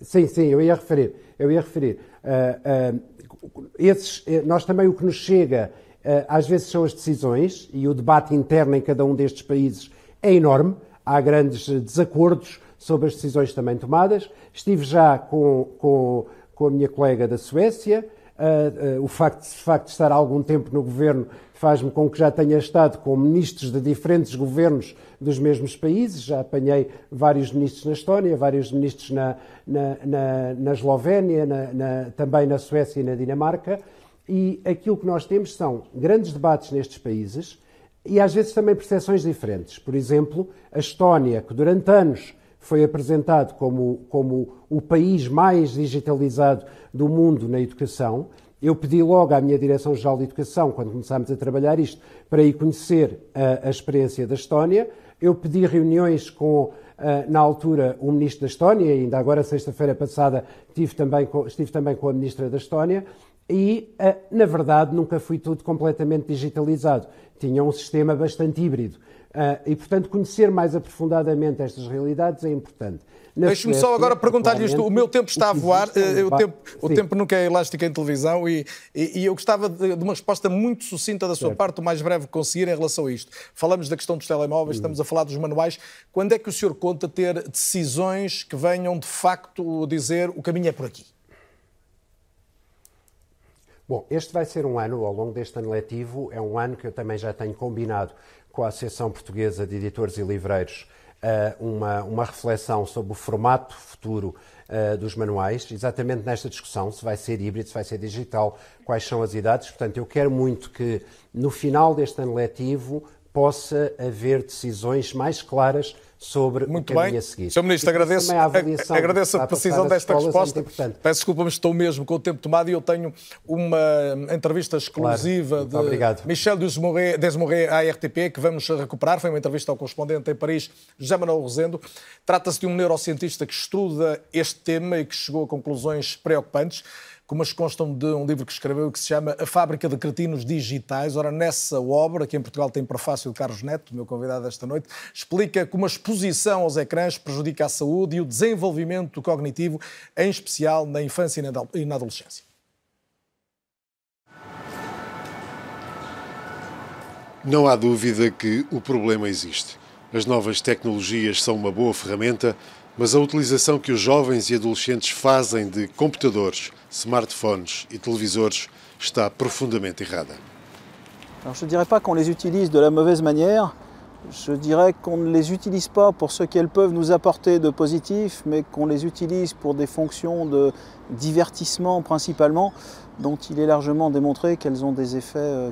Sim, sim, eu ia referir. Eu ia referir. Uh, uh, esses, eh, nós também o que nos chega uh, às vezes são as decisões e o debate interno em cada um destes países é enorme. Há grandes desacordos sobre as decisões também tomadas. Estive já com, com, com a minha colega da Suécia. o facto, de, estar há algum tempo no governo faz-me com que já tenha estado com ministros de diferentes governos dos mesmos países. Já apanhei vários ministros na Estónia, vários ministros na, na, na, na Eslovénia, na, também na Suécia e na Dinamarca. E aquilo que nós temos são grandes debates nestes países e às vezes também percepções diferentes. Por exemplo, a Estónia, que durante anos foi apresentado como, como o país mais digitalizado do mundo na educação, eu pedi logo à minha Direção-Geral de Educação, quando começámos a trabalhar isto, para ir conhecer a, a experiência da Estónia. Eu pedi reuniões com, na altura, o Ministro da Estónia, ainda agora, sexta-feira passada, também, com, estive também com a Ministra da Estónia, e, na verdade, nunca foi tudo completamente digitalizado. Tinha um sistema bastante híbrido. E, portanto, conhecer mais aprofundadamente estas realidades é importante. Deixe-me só agora perguntar-lhe isto. O meu tempo está a voar, eh, o tempo, o tempo nunca é elástico em televisão e, e, e eu gostava de, de, uma resposta muito sucinta da sua certo. parte, o mais breve que conseguir em relação a isto. Falamos da questão dos telemóveis, estamos a falar dos manuais. Quando é que o senhor conta ter decisões que venham de facto dizer o caminho é por aqui? Bom, este vai ser um ano, ao longo deste ano letivo, é um ano que eu também já tenho combinado com a Associação Portuguesa de Editores e Livreiros uma, uma reflexão sobre o formato futuro uh, dos manuais, exatamente nesta discussão, se vai ser híbrido, se vai ser digital, quais são as idades. Portanto, eu quero muito que no final deste ano letivo possa haver decisões mais claras sobre Muito o caminho a seguir. Sr. Ministro, agradeço, a, agradeço a precisão desta é resposta. Peço desculpa, mas estou mesmo com o tempo tomado e eu tenho uma entrevista exclusiva claro. de. Michel Desmoré à RTP que vamos recuperar. Foi uma entrevista ao correspondente em Paris, José Manuel Rosendo. Trata-se de um neurocientista que estuda este tema e que chegou a conclusões preocupantes como as constam de um livro que escreveu que se chama A Fábrica de Cretinos Digitais. Ora, nessa obra, que em Portugal tem prefácio de Carlos Neto, meu convidado esta noite, explica como a exposição aos ecrãs prejudica a saúde e o desenvolvimento cognitivo, em especial na infância e na adolescência. Não há dúvida que o problema existe. As novas tecnologias são uma boa ferramenta, mas a utilização que os jovens e adolescentes fazem de computadores, smartphones et téléviseurs está profondément errada. Alors, je ne dirais pas qu'on les utilise de la mauvaise manière, je dirais qu'on ne les utilise pas pour ce qu'elles peuvent nous apporter de positif, mais qu'on les utilise pour des fonctions de divertissement principalement, dont il est largement démontré qu'elles ont des effets, euh,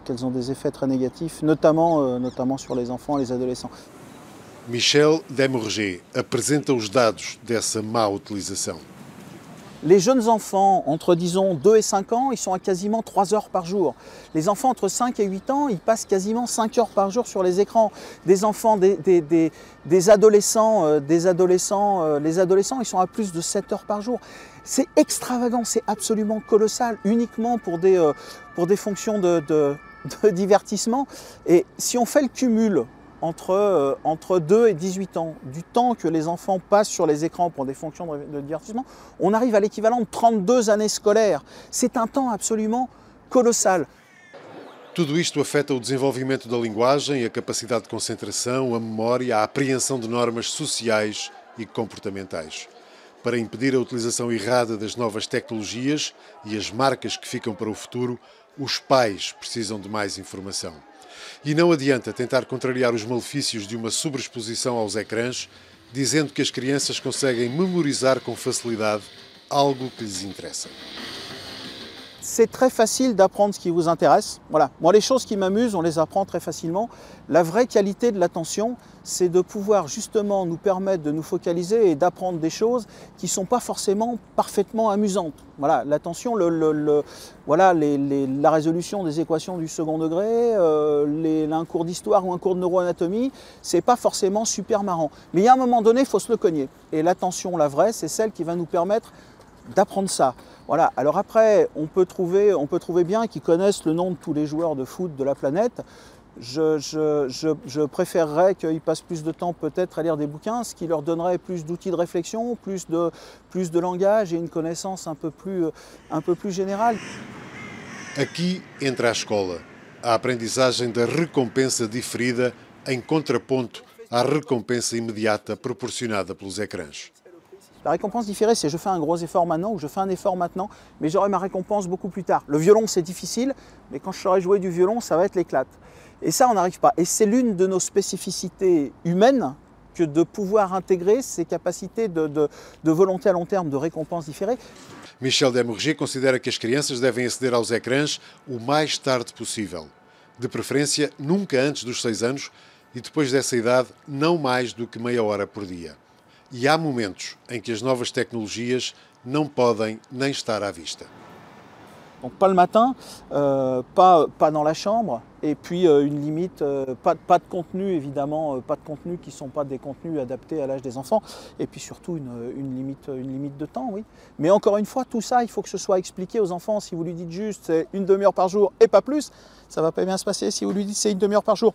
très négatifs, euh, notamment sur les enfants et les adolescents. Michel Demorger apresenta os dados dessa má utilização. Les jeunes enfants entre disons 2 et 5 ans, ils sont à quasiment 3 heures par jour. Les enfants entre 5 et 8 ans, ils passent quasiment 5 heures par jour sur les écrans. Des enfants, des, adolescents, euh, des adolescents euh, les adolescents, ils sont à plus de 7 heures par jour. C'est extravagant, c'est absolument colossal, uniquement pour des, euh, pour des fonctions de divertissement. Et si on fait le cumul entre, euh, entre 2 et 18 ans, du temps que les enfants passent sur les écrans pour des fonctions de, de divertissement, on arrive à l'équivalent de 32 années scolaires. C'est un temps absolument colossal. Tudo isto afeta o desenvolvimento da linguagem, a capacidade de concentração, a memória, a apreensão de normas sociais e comportamentais. Para impedir a utilização errada das novas tecnologias e as marcas que ficam para o futuro, os pais precisam de mais informação. E não adianta tentar contrariar os malefícios de uma sobreexposição aos ecrãs, dizendo que as crianças conseguem memorizar com facilidade algo que lhes interessa. C'est très facile d'apprendre ce qui vous intéresse. Voilà. Moi, les choses qui m'amusent, on les apprend très facilement. La vraie qualité de l'attention, c'est de pouvoir justement nous permettre de nous focaliser et d'apprendre des choses qui ne sont pas forcément parfaitement amusantes. Voilà, l'attention, voilà, la résolution des équations du second degré, euh, un cours d'histoire ou un cours de neuroanatomie, c'est pas forcément super marrant. Mais il y a un moment donné, il faut se le cogner. Et l'attention, la vraie, c'est celle qui va nous permettre d'apprendre ça. Voilà. Alors après, on peut trouver, on peut trouver bien qu'ils connaissent le nom de tous les joueurs de foot de la planète. Je, je, je, préférerais qu'ils passent plus de temps peut-être à lire des bouquins, ce qui leur donnerait plus d'outils de réflexion, plus de, plus de langage et une connaissance un peu plus, un peu plus générale. Aqui entra a escola, a aprendizagem da recompensa diferida em contraponto à recompensa imediata proporcionada pelos ecrãs. La récompense différée, c'est je fais un gros effort maintenant ou je fais un effort maintenant, mais j'aurai ma récompense beaucoup plus tard. Le violon, c'est difficile, mais quand je saurai jouer du violon, ça va être l'éclate. Et ça, on n'arrive pas. Et c'est l'une de nos spécificités humaines que de pouvoir intégrer ces capacités de, de, de volonté à long terme de récompense différée. Michel Demorger considera que as crianças devem aceder aos ecrãs o mais tarde possível. De preferência, nunca antes dos 6 anos e depois dessa idade, não mais do que meia hora por dia. E há momentos em que as novas tecnologias não podem nem estar à vista. Donc pas le matin, euh, pas, pas dans la chambre, et puis euh, une limite, euh, pas, pas, de contenu évidemment, euh, pas de contenu qui ne sont pas des contenus adaptés à l'âge des enfants, et puis surtout une, une, limite, une limite de temps, oui. Mais encore une fois, tout ça, il faut que ce soit expliqué aux enfants. Si vous lui dites juste c'est une demi-heure par jour et pas plus, ça va pas bien se passer. Si vous lui dites c'est une demi-heure par jour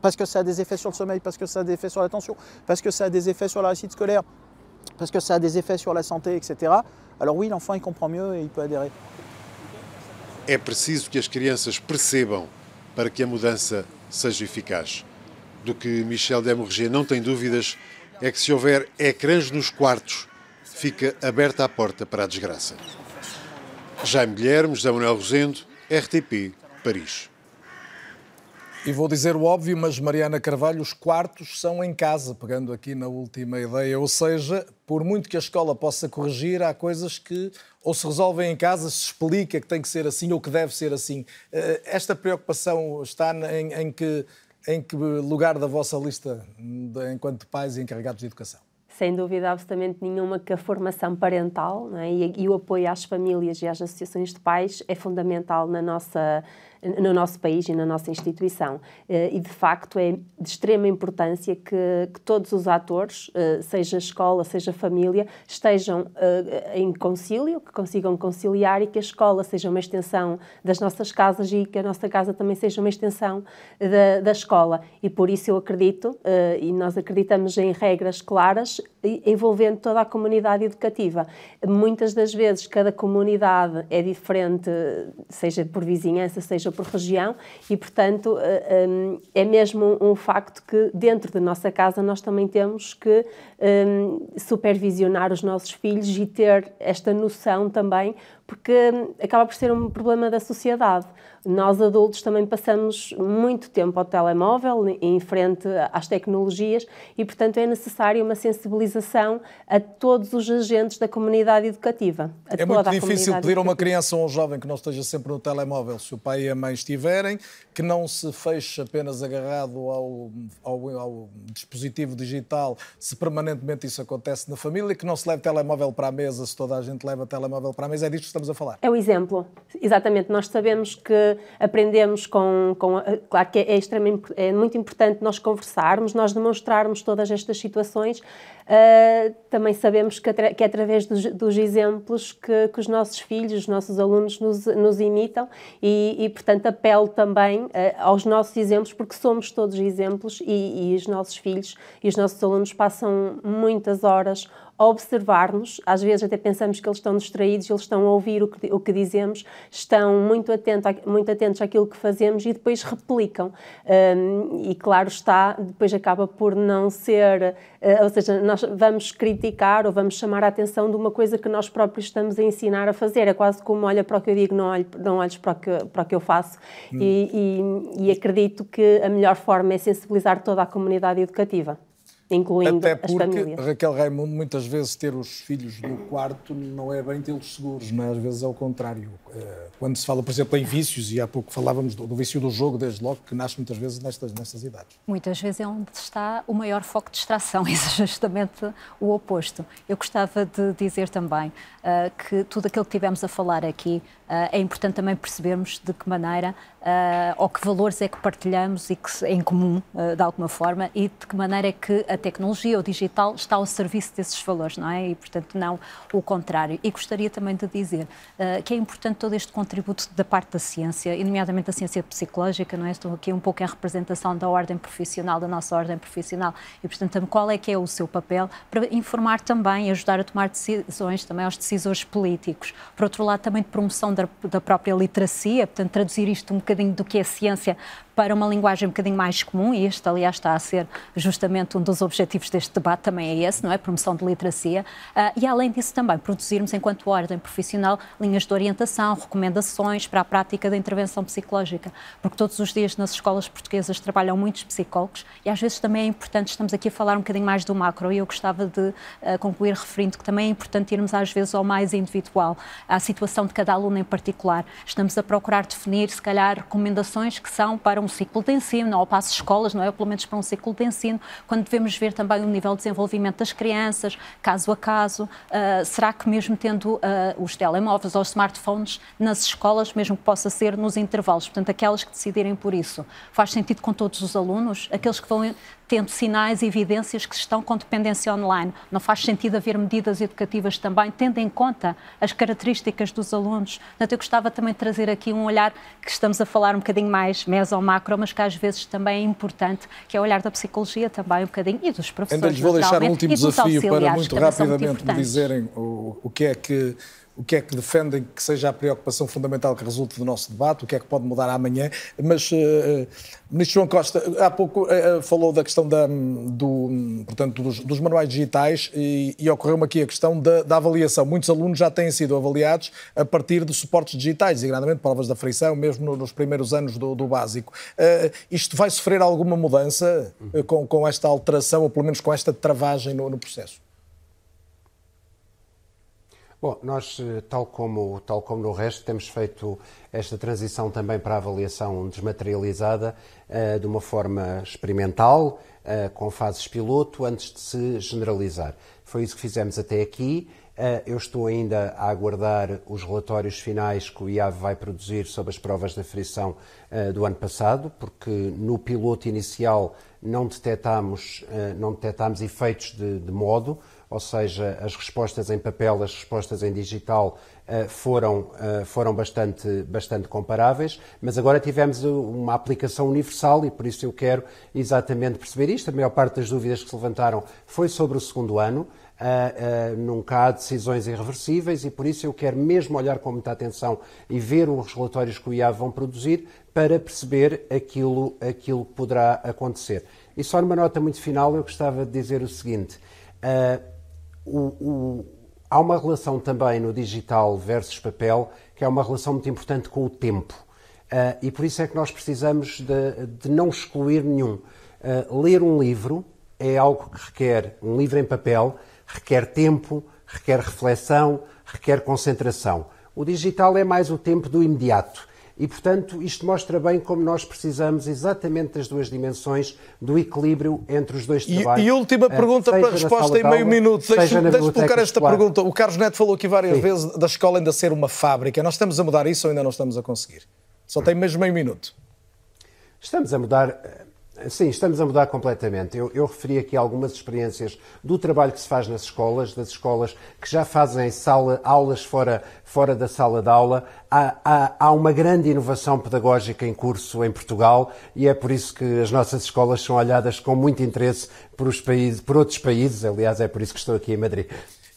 parce que ça a des effets sur le sommeil, parce que ça a des effets sur l'attention, parce que ça a des effets sur la réussite scolaire, parce que ça a des effets sur la santé, etc. Alors oui, l'enfant il comprend mieux et il peut adhérer. É preciso que as crianças percebam para que a mudança seja eficaz. Do que Michel Demorger não tem dúvidas é que se houver ecrãs nos quartos, fica aberta a porta para a desgraça. Jaime Guilherme, José Manuel Rosendo, RTP, Paris. E vou dizer o óbvio, mas Mariana Carvalho, os quartos são em casa, pegando aqui na última ideia. Ou seja, por muito que a escola possa corrigir, há coisas que ou se resolvem em casa, se explica que tem que ser assim ou que deve ser assim. Eh, esta preocupação está em, em que, em que lugar da vossa lista enquanto pais e encarregados de educação? sem dúvida absolutamente nenhuma que a formação parental é? e, e, o apoio às famílias e às associações de pais é fundamental na nossa no nosso país e na nossa instituição. Eh, e, de facto, é de extrema importância que, que todos os atores, eh, seja escola, seja família, estejam eh, em concílio, que consigam conciliar e que a escola seja uma extensão das nossas casas e que a nossa casa também seja uma extensão da, da escola. E por isso eu acredito, e nós acreditamos em regras claras envolvendo toda a comunidade educativa. Muitas das vezes cada comunidade é diferente, seja por vizinhança, seja por região, e portanto eh, eh, é mesmo um facto que dentro da nossa casa nós também temos que eh, supervisionar os nossos filhos e ter esta noção também porque acaba por ser um problema da sociedade. Nós adultos também passamos muito tempo ao telemóvel, em frente às tecnologias, e portanto é necessária uma sensibilização a todos os agentes da comunidade educativa. é muito difícil pedir a uma criança ou a um jovem que não esteja sempre no telemóvel, se o pai e a mãe estiverem, que não se feche apenas agarrado ao, ao, ao dispositivo digital, se permanentemente isso acontece na família, que não se leve telemóvel para a mesa, se toda a gente leva telemóvel para a mesa. É disto que estamos a falar. É o exemplo, exatamente. Nós sabemos que aprendemos com. com claro que é, extremamente, é muito importante nós conversarmos, nós demonstrarmos todas estas situações. Uh, também sabemos que, que é através dos, dos exemplos que, que, os nossos filhos, os nossos alunos nos, nos imitam e, e, portanto, apelo também uh, aos nossos exemplos, porque somos todos exemplos e, e os nossos filhos e os nossos alunos passam muitas horas a observar-nos, às vezes até pensamos que eles estão distraídos, eles estão a ouvir o que, o que dizemos, estão muito, atento, muito atentos àquilo que fazemos e depois replicam. Um, e claro está, depois acaba por não ser, uh, ou seja, nós vamos criticar ou vamos chamar a atenção de uma coisa que nós próprios estamos a ensinar a fazer. É quase como olha para o que eu digo, não, olho, não olhes para o que, para o que eu faço. Hum. E, e, e acredito que a melhor forma é sensibilizar toda a comunidade educativa incluindo Até porque, as famílias. Raquel Raimundo, muitas vezes ter os filhos no quarto não é bem tê-los seguros, não é? às vezes é o contrário. Eh, quando se fala, por exemplo, em vícios, e há pouco falávamos do, do vício do jogo, desde logo, que nasce muitas vezes nestas, nestas idades. Muitas vezes é onde está o maior foco de distração, isso é justamente o oposto. Eu gostava de dizer também uh, que tudo aquilo que tivemos a falar aqui uh, é importante também percebermos de que maneira uh, ou que valores é que partilhamos e que em comum, de alguma forma, e de que maneira é que a tecnologia, o digital, está ao serviço desses valores, não é? E, portanto, não o contrário. E gostaria também de dizer que é importante todo este contributo da parte da ciência, e nomeadamente da ciência psicológica, não é? Estou aqui um pouco em representação da ordem profissional, da nossa ordem profissional, e portanto qual é que é o seu papel para informar também, ajudar a tomar decisões também aos decisores políticos. Por outro lado, também de promoção da, da própria literacia, portanto traduzir isto um bocadinho do que é ciência para uma linguagem um bocadinho mais comum, e este, aliás, está a ser justamente um dos objetivos deste debate, também é esse, não é? Promoção de literacia. Uh, e, além disso, também produzirmos, enquanto ordem profissional, linhas de orientação, recomendações para a prática da intervenção psicológica, porque todos os dias nas escolas portuguesas trabalham muitos psicólogos e, às vezes, também é importante, estamos aqui a falar um bocadinho mais do macro, e eu gostava de uh, concluir referindo que também é importante irmos, às vezes, ao mais individual, à situação de cada aluno em particular. Estamos a procurar definir, se calhar, recomendações que são para um um ciclo de ensino, para as escolas, não é? Ou pelo menos para um ciclo de ensino, quando devemos ver também o nível de desenvolvimento das crianças, caso a caso. Uh, será que mesmo tendo uh, os telemóveis ou os smartphones nas escolas, mesmo que possa ser nos intervalos, portanto, aquelas que decidirem por isso, faz sentido com todos os alunos, aqueles que vão tendo sinais e evidências que estão com dependência online. Não faz sentido haver medidas educativas também, tendo em conta as características dos alunos. Portanto, eu gostava também de trazer aqui um olhar que estamos a falar um bocadinho mais meso ou macro, mas que às vezes também é importante, que é o olhar da psicologia também um bocadinho e dos professores. Ainda lhes vou deixar um último desafio para muito rapidamente me dizerem o, o que é que o que é que defendem que seja a preocupação fundamental que resulte do nosso debate, o que é que pode mudar amanhã. Mas, uh, Ministro João Costa, há pouco uh, falou da questão da, do, portanto, dos, dos manuais digitais e, e ocorreu-me aqui a questão da, da, avaliação. Muitos alunos já têm sido avaliados a partir de suportes digitais, designadamente provas da frição, mesmo no, nos primeiros anos do, do básico. Uh, isto vai sofrer alguma mudança com, com esta alteração, ou pelo menos com esta travagem no, no processo? Bom, nós, eh, tal como, tal como no resto, temos feito esta transição também para a avaliação desmaterializada uh, de uma forma experimental, uh, com fases piloto, antes de se generalizar. Foi isso que fizemos até aqui. Eu estou ainda a aguardar os relatórios finais que o IAV vai produzir sobre as provas da frição do ano passado, porque no piloto inicial não detectámos, não detectámos efeitos de, de modo, ou seja, as respostas em papel, as respostas em digital eh, foram, eh, foram bastante, bastante comparáveis, mas agora tivemos uma aplicação universal e por isso eu quero exatamente perceber isto. A maior parte das dúvidas que se levantaram foi sobre o segundo ano. Uh, uh, nunca há decisões irreversíveis e por isso eu quero mesmo olhar com muita atenção e ver os relatórios que o IAV vão produzir para perceber aquilo, aquilo que poderá acontecer. E só numa nota muito final eu gostava de dizer o seguinte. Uh, o, o, há uma relação também no digital versus papel, que é uma relação muito importante com o tempo. Uh, e por isso é que nós precisamos de, de não excluir nenhum. Uh, ler um livro é algo que requer, um livro em papel, requer tempo, requer reflexão, requer concentração. O digital é mais o tempo do imediato. E, portanto, isto mostra bem como nós precisamos exatamente das duas dimensões do equilíbrio entre os dois trabalhos. E, e última eh, pergunta para resposta em meio minuto. Deixe-me deixe colocar esta escolar. pergunta. O Carlos Neto falou aqui várias Sim. vezes da escola ainda ser uma fábrica. Nós estamos a mudar isso ou ainda não estamos a conseguir? Só tem mesmo meio minuto. Estamos a mudar. Sim, estamos a mudar completamente. Eu, eu, referi aqui algumas experiências do trabalho que se faz nas escolas, das escolas que já fazem sala, aulas fora, fora da sala de aula. Há, há, há, uma grande inovação pedagógica em curso em Portugal e é por isso que as nossas escolas são olhadas com muito interesse por, países, por outros países. Aliás, é por isso que estou aqui em Madrid.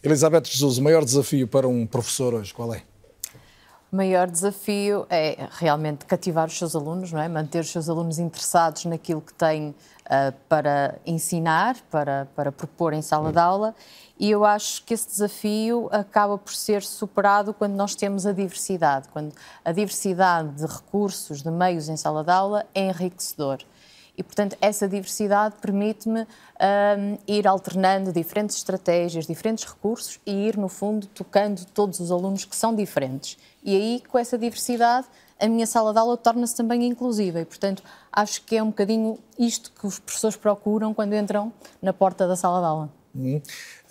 Elizabeth Jesus, o maior desafio para um professor hoje, qual é? O maior desafio é realmente cativar os seus alunos, não é? manter os seus alunos interessados naquilo que têm uh, para ensinar, para, para propor em sala de aula. E eu acho que esse desafio acaba por ser superado quando nós temos a diversidade, quando a diversidade de recursos, de meios em sala de aula é enriquecedor. E, portanto, essa diversidade permite-me um, ir alternando diferentes estratégias, diferentes recursos e ir, no fundo, tocando todos os alunos que são diferentes. E aí, com essa diversidade, a minha sala de aula torna-se também inclusiva e, portanto, acho que é um bocadinho isto que os professores procuram quando entram na porta da sala de aula. Hum.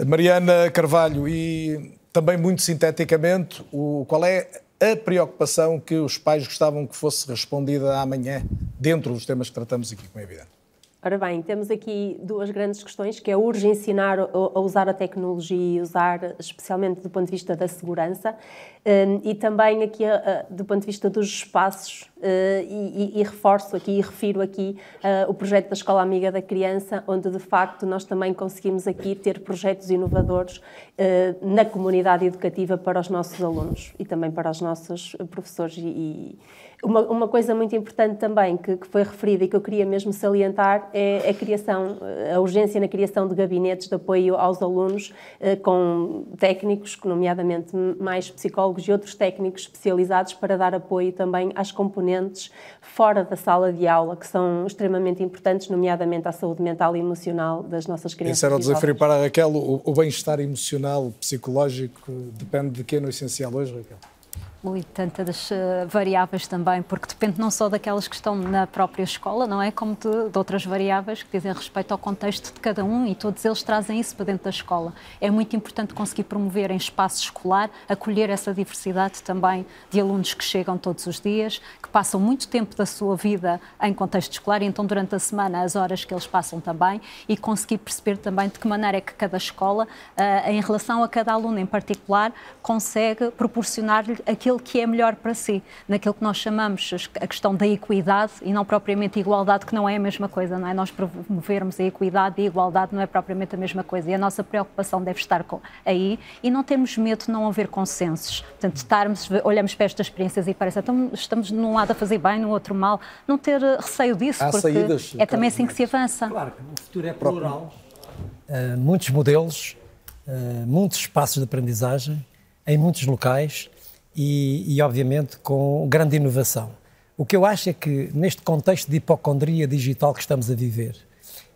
Mariana Carvalho, e também muito sinteticamente, o, qual é a preocupação que os pais gostavam que fosse respondida amanhã, dentro dos temas que tratamos aqui, como é evidente? Ora bem, temos aqui duas grandes questões, que é urge ensinar a usar a tecnologia e usar especialmente do ponto de vista da segurança hum, e também aqui do ponto de vista dos espaços eh, e, e, e reforço aqui e refiro aqui eh, o projeto da Escola Amiga da Criança, onde de facto nós também conseguimos aqui ter projetos inovadores eh, na comunidade educativa para os nossos alunos e também para os nossos professores e, uma, uma coisa muito importante também que, que, foi referida e que eu queria mesmo salientar é a criação, a urgência na criação de gabinetes de apoio aos alunos eh, com técnicos, nomeadamente mais psicólogos e outros técnicos especializados para dar apoio também às componentes fora da sala de aula, que são extremamente importantes, nomeadamente à saúde mental e emocional das nossas crianças. Esse era o desafio para a Raquel, o, o bem-estar emocional, psicológico, depende de que é no essencial hoje, Raquel? Ui, tantas uh, variáveis também, porque depende não só daquelas que estão na própria escola, não é? Como de, de, outras variáveis que dizem respeito ao contexto de cada um e todos eles trazem isso para dentro da escola. É muito importante conseguir promover em espaço escolar, acolher essa diversidade também de alunos que chegam todos os dias, que passam muito tempo da sua vida em contexto escolar e então durante a semana as horas que eles passam também e conseguir perceber também de que maneira é que cada escola, uh, em relação a cada aluno em particular, consegue proporcionar-lhe aquilo aquilo que é melhor para si, naquilo que nós chamamos a questão da equidade e não propriamente igualdade, que não é a mesma coisa, não é? Nós promovermos a equidade e a igualdade não é propriamente a mesma coisa e a nossa preocupação deve estar aí e não temos medo de não haver consensos. Portanto, estarmos, olhamos para estas experiências e parece, então estamos num lado a fazer bem, no outro mal, não ter receio disso, Há porque saídas, é também assim que se avança. Claro, o futuro é plural, uh, muitos modelos, uh, muitos espaços de aprendizagem, em muitos locais e, e, obviamente, com grande inovação. O que eu acho é que, neste contexto de hipocondria digital que estamos a viver,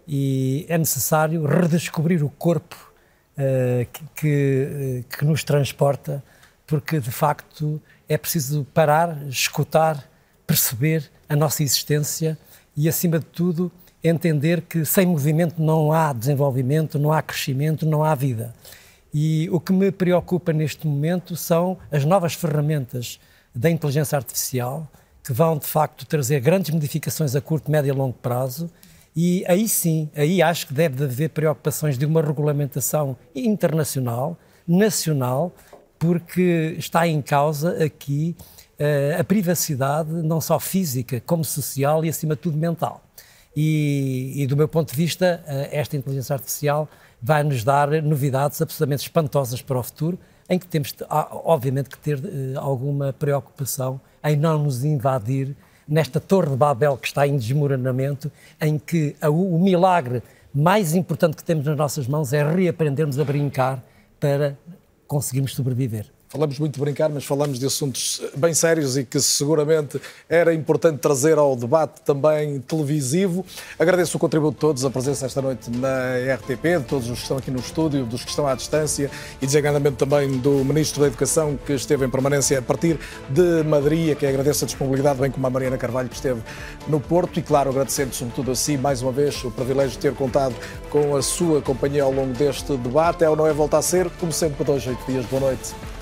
e é necessário redescobrir o corpo uh, que, que, que, nos transporta, porque de facto é preciso parar, escutar, perceber a nossa existência e, acima de tudo, entender que sem movimento não há desenvolvimento, não há crescimento, não há vida. E o que me preocupa neste momento são as novas ferramentas da inteligência artificial, que vão de facto trazer grandes modificações a curto, médio e longo prazo. E aí sim, aí acho que deve haver preocupações de uma regulamentação internacional, nacional, porque está em causa aqui uh, a privacidade, não só física, como social e, acima de tudo, mental. E, e do meu ponto de vista, uh, esta inteligência artificial vai nos dar novidades absolutamente espantosas para o futuro, em que temos, obviamente, que ter uh, alguma preocupação em não nos invadir nesta torre de Babel que está em desmoronamento, em que o milagre mais importante que temos nas nossas mãos é reaprendermos a brincar para conseguirmos sobreviver. Falamos muito de brincar, mas falamos de assuntos bem sérios e que seguramente era importante trazer ao debate também televisivo. Agradeço o contributo de todos, a presença esta noite na RTP, de todos os que estão aqui no estúdio, dos que estão à distância e desenganamento também do Ministro da Educação que esteve em permanência a partir de Madrid, a quem agradeço a disponibilidade, bem como a Mariana Carvalho que esteve no Porto e, claro, agradecendo sobretudo a si, mais uma vez, o privilégio de ter contado com a sua companhia ao longo deste debate. É ou não é volta a ser, como sempre, para dois, oito dias. Boa noite.